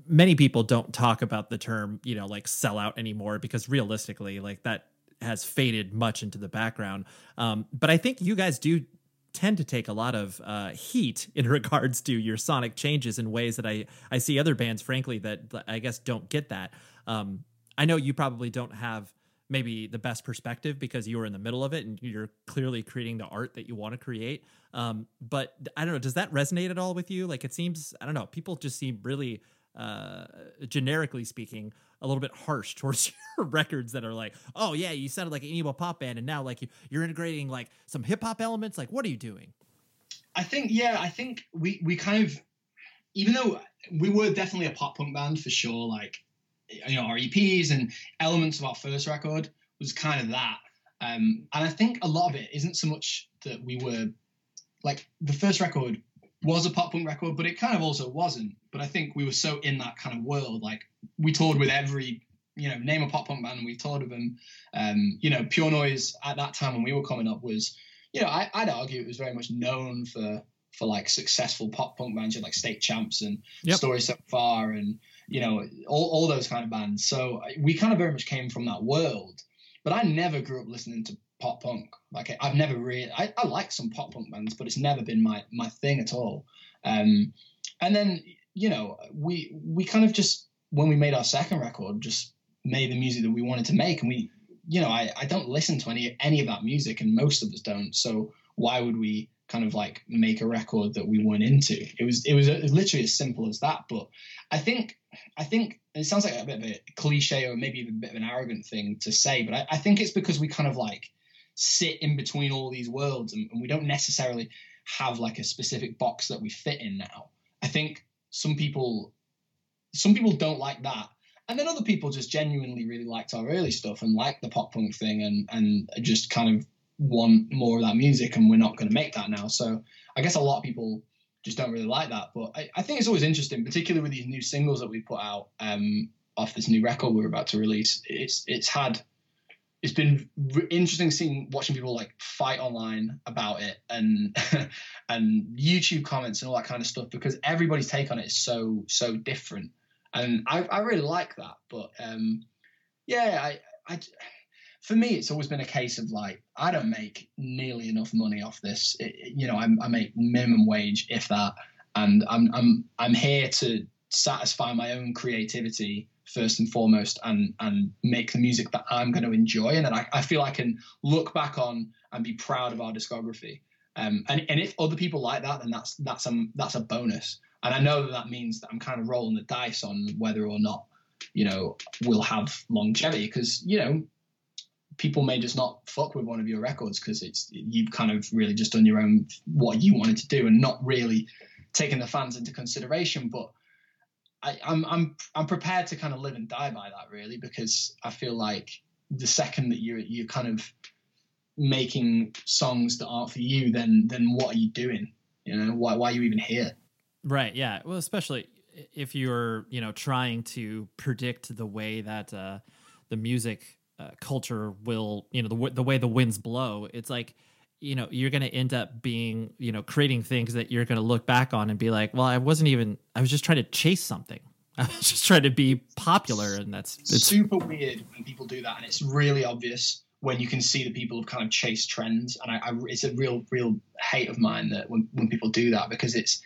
[SPEAKER 1] many people don't talk about the term you know like sellout anymore because realistically like that has faded much into the background. Um, but I think you guys do tend to take a lot of uh, heat in regards to your sonic changes in ways that I I see other bands, frankly, that that I guess don't get that. Um, I know you probably don't have maybe the best perspective because you were in the middle of it and you're clearly creating the art that you want to create. Um, but I don't know, does that resonate at all with you? Like it seems, I don't know, people just seem really, uh, generically speaking, a little bit harsh towards your records that are like, oh yeah, you sounded like an emo pop band, and now like you, you're integrating like some hip hop elements. Like, what are you doing?
[SPEAKER 2] I think yeah, I think we we kind of even though we were definitely a pop punk band for sure, like you know our EPs and elements of our first record was kind of that. Um, and I think a lot of it isn't so much that we were like the first record was a pop punk record, but it kind of also wasn't. But I think we were so in that kind of world, like we toured with every you know name a pop punk band, and we toured with them. Um, you know, Pure Noise at that time when we were coming up was you know, I, I'd argue it was very much known for for like successful pop punk bands, you had, like State Champs and
[SPEAKER 1] Yep.
[SPEAKER 2] Story So Far, and you know, all, all those kind of bands. So we kind of very much came from that world. But I never grew up listening to pop punk. Like I've never really, I, I like some pop punk bands, but it's never been my my thing at all. Um, and then you know, we we kind of just when we made our second record, just made the music that we wanted to make, and we you know, I, I don't listen to any any of that music, and most of us don't. So why would we kind of like make a record that we weren't into? It was it was, it was literally as simple as that. But I think I think it sounds like a bit of a cliche or maybe even a bit of an arrogant thing to say, but I, I think it's because we kind of like sit in between all these worlds, and, and we don't necessarily have like a specific box that we fit in now. I think some people some people don't like that and then other people just genuinely really liked our early stuff and liked the pop punk thing and and just kind of want more of that music and we're not going to make that now so i guess a lot of people just don't really like that but i, I think it's always interesting particularly with these new singles that we put out um, off this new record we're about to release it's it's had it's been r- interesting seeing watching people like fight online about it and and youtube comments and all that kind of stuff because everybody's take on it is so so different and I, I really like that. But um, yeah, I, I, for me, it's always been a case of like I don't make nearly enough money off this. It, you know, I, I make minimum wage, if that, and I'm I'm I'm here to satisfy my own creativity first and foremost, and and make the music that I'm going to enjoy, and that I, I feel I can look back on and be proud of our discography. Um, and and if other people like that, then that's that's a that's a bonus. And I know that that means that I'm kind of rolling the dice on whether or not, you know, we'll have longevity because, you know, people may just not fuck with one of your records because it's you've kind of really just done your own what you wanted to do and not really taking the fans into consideration. But I, I'm I'm I'm prepared to kind of live and die by that really because I feel like the second that you're you're kind of making songs that aren't for you, then then what are you doing? You know, why why are you even here?
[SPEAKER 1] Right. Yeah. Well, especially if you're, you know, trying to predict the way that uh, the music uh, culture will, you know, the the way the winds blow. It's like, you know, you're going to end up being, you know, creating things that you're going to look back on and be like, well, I wasn't even. I was just trying to chase something. I was just trying to be popular, and that's
[SPEAKER 2] it's super weird when people do that, and it's really obvious when you can see the people have kind of chased trends. And I, I, it's a real, real hate of mine that when, when people do that because it's,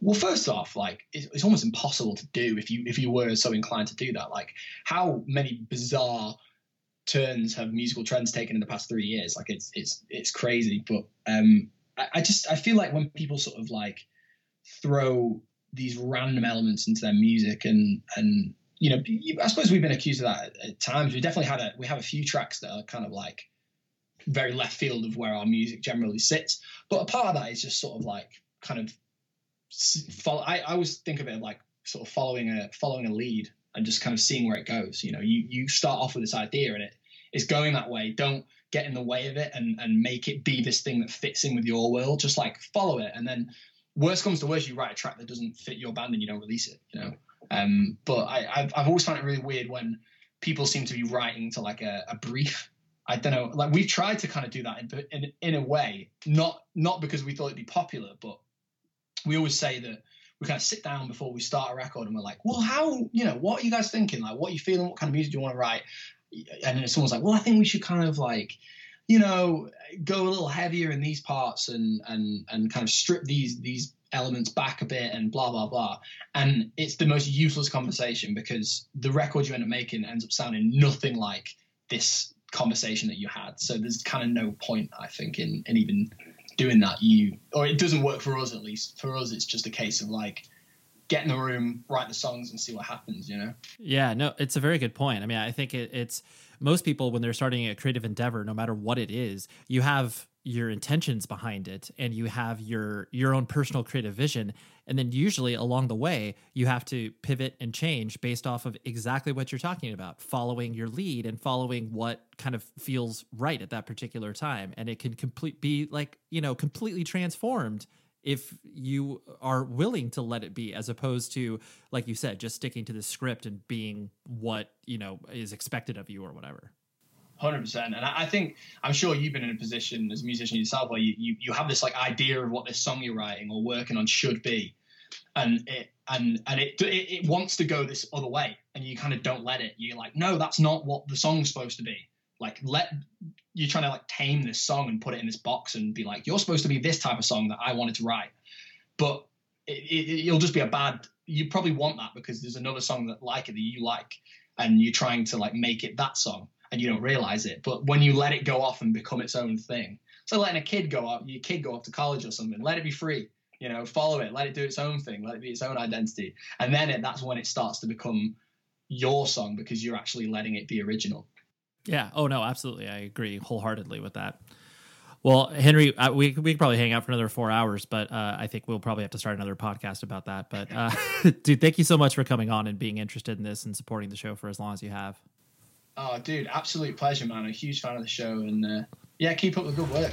[SPEAKER 2] well, first off, like it's, it's almost impossible to do if you if you were so inclined to do that. Like how many bizarre turns have musical trends taken in the past three years? Like it's it's it's crazy. But um, I, I just I feel like when people sort of like throw these random elements into their music and and you know, I suppose we've been accused of that at, times. We definitely had a we have a few tracks that are kind of like very left field of where our music generally sits. But a part of that is just sort of like kind of follow. I, I always think of it like sort of following a following a lead and just kind of seeing where it goes. You know, you you start off with this idea and it is going that way. Don't get in the way of it and and make it be this thing that fits in with your world. Just like follow it and then worst comes to worst, you write a track that doesn't fit your band and you don't release it. You know. Um, but I, have I've always found it really weird when people seem to be writing to like a, a brief. I don't know. Like we've tried to kind of do that in, in in a way, not not because we thought it'd be popular, but we always say that we kind of sit down before we start a record and we're like, well, how you know what are you guys thinking? Like, what are you feeling? What kind of music do you want to write? And someone's like, well, I think we should kind of like you know go a little heavier in these parts and and and kind of strip these these elements back a bit and blah blah blah. And it's the most useless conversation because the record you end up making ends up sounding nothing like this conversation that you had. So there's kind of no point i think in, in even doing that. You or it doesn't work for us at least. For us it's just a case of like get in the room write the songs and see what happens you know?
[SPEAKER 1] Yeah no it's a very good point. I mean i think it, it's most people when they're starting a creative endeavor no matter what it is you have your intentions behind it and you have your your own personal creative vision. And then usually along the way you have to pivot and change based off of exactly what you're talking about following your lead and following what kind of feels right at that particular time. And it can complete be like you know completely transformed if you are willing to let it be as opposed to like you said just sticking to the script and being what you know is expected of you or whatever
[SPEAKER 2] Hundred percent, and I, think I'm sure you've been in a position as a musician yourself where you, you you have this like idea of what this song you're writing or working on should be, and it and and it, it it wants to go this other way, and you kind of don't let it. You're like, no, that's not what the song's supposed to be. Like, let you're trying to like tame this song and put it in this box and be like, you're supposed to be this type of song that I wanted to write, but it, it, it'll just be a bad. You probably want that because there's another song that like it that you like, and you're trying to like make it that song and you don't realize it. But when you let it go off and become its own thing, so letting a kid go off, your kid go off to college or something, let it be free. You know, follow it, let it do its own thing, let it be its own identity, and then it, that's when it starts to become your song because you're actually letting it be original.
[SPEAKER 1] Yeah. Oh no, absolutely. I agree wholeheartedly with that. Well, Henry, uh, we we could probably hang out for another four hours, but uh, I think we'll probably have to start another podcast about that. But uh, dude, thank you so much for coming on and being interested in this and supporting the show for as long as you have.
[SPEAKER 2] Oh, dude, absolute pleasure, man. I'm a huge fan of the show, and uh, yeah, keep up the good work.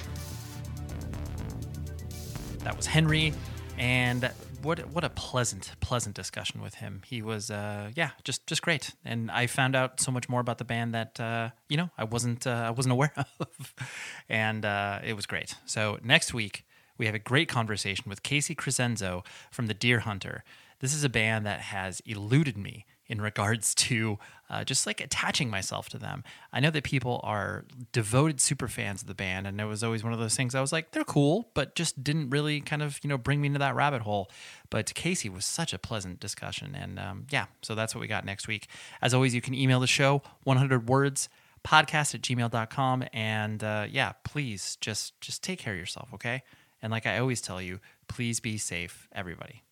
[SPEAKER 5] That was Henry, and what what a pleasant pleasant discussion with him. He was uh, yeah, just just great, and I found out so much more about the band that uh, you know I wasn't uh, I wasn't aware of, and uh, it was great. So next week we have a great conversation with Casey Crescenzo from the Dear Hunter. This is a band that has eluded me in regards to uh, just like attaching myself to them. I know that people are devoted super fans of the band, and it was always one of those things I was like, they're cool, but just didn't really kind of, you know, bring me into that rabbit hole. But Casey was such a pleasant discussion. And um, yeah, so that's what we got next week. As always, you can email the show 100 words podcast at gmail.com. And uh, yeah, please just just take care of yourself, okay? And like I always tell you, please be safe, everybody.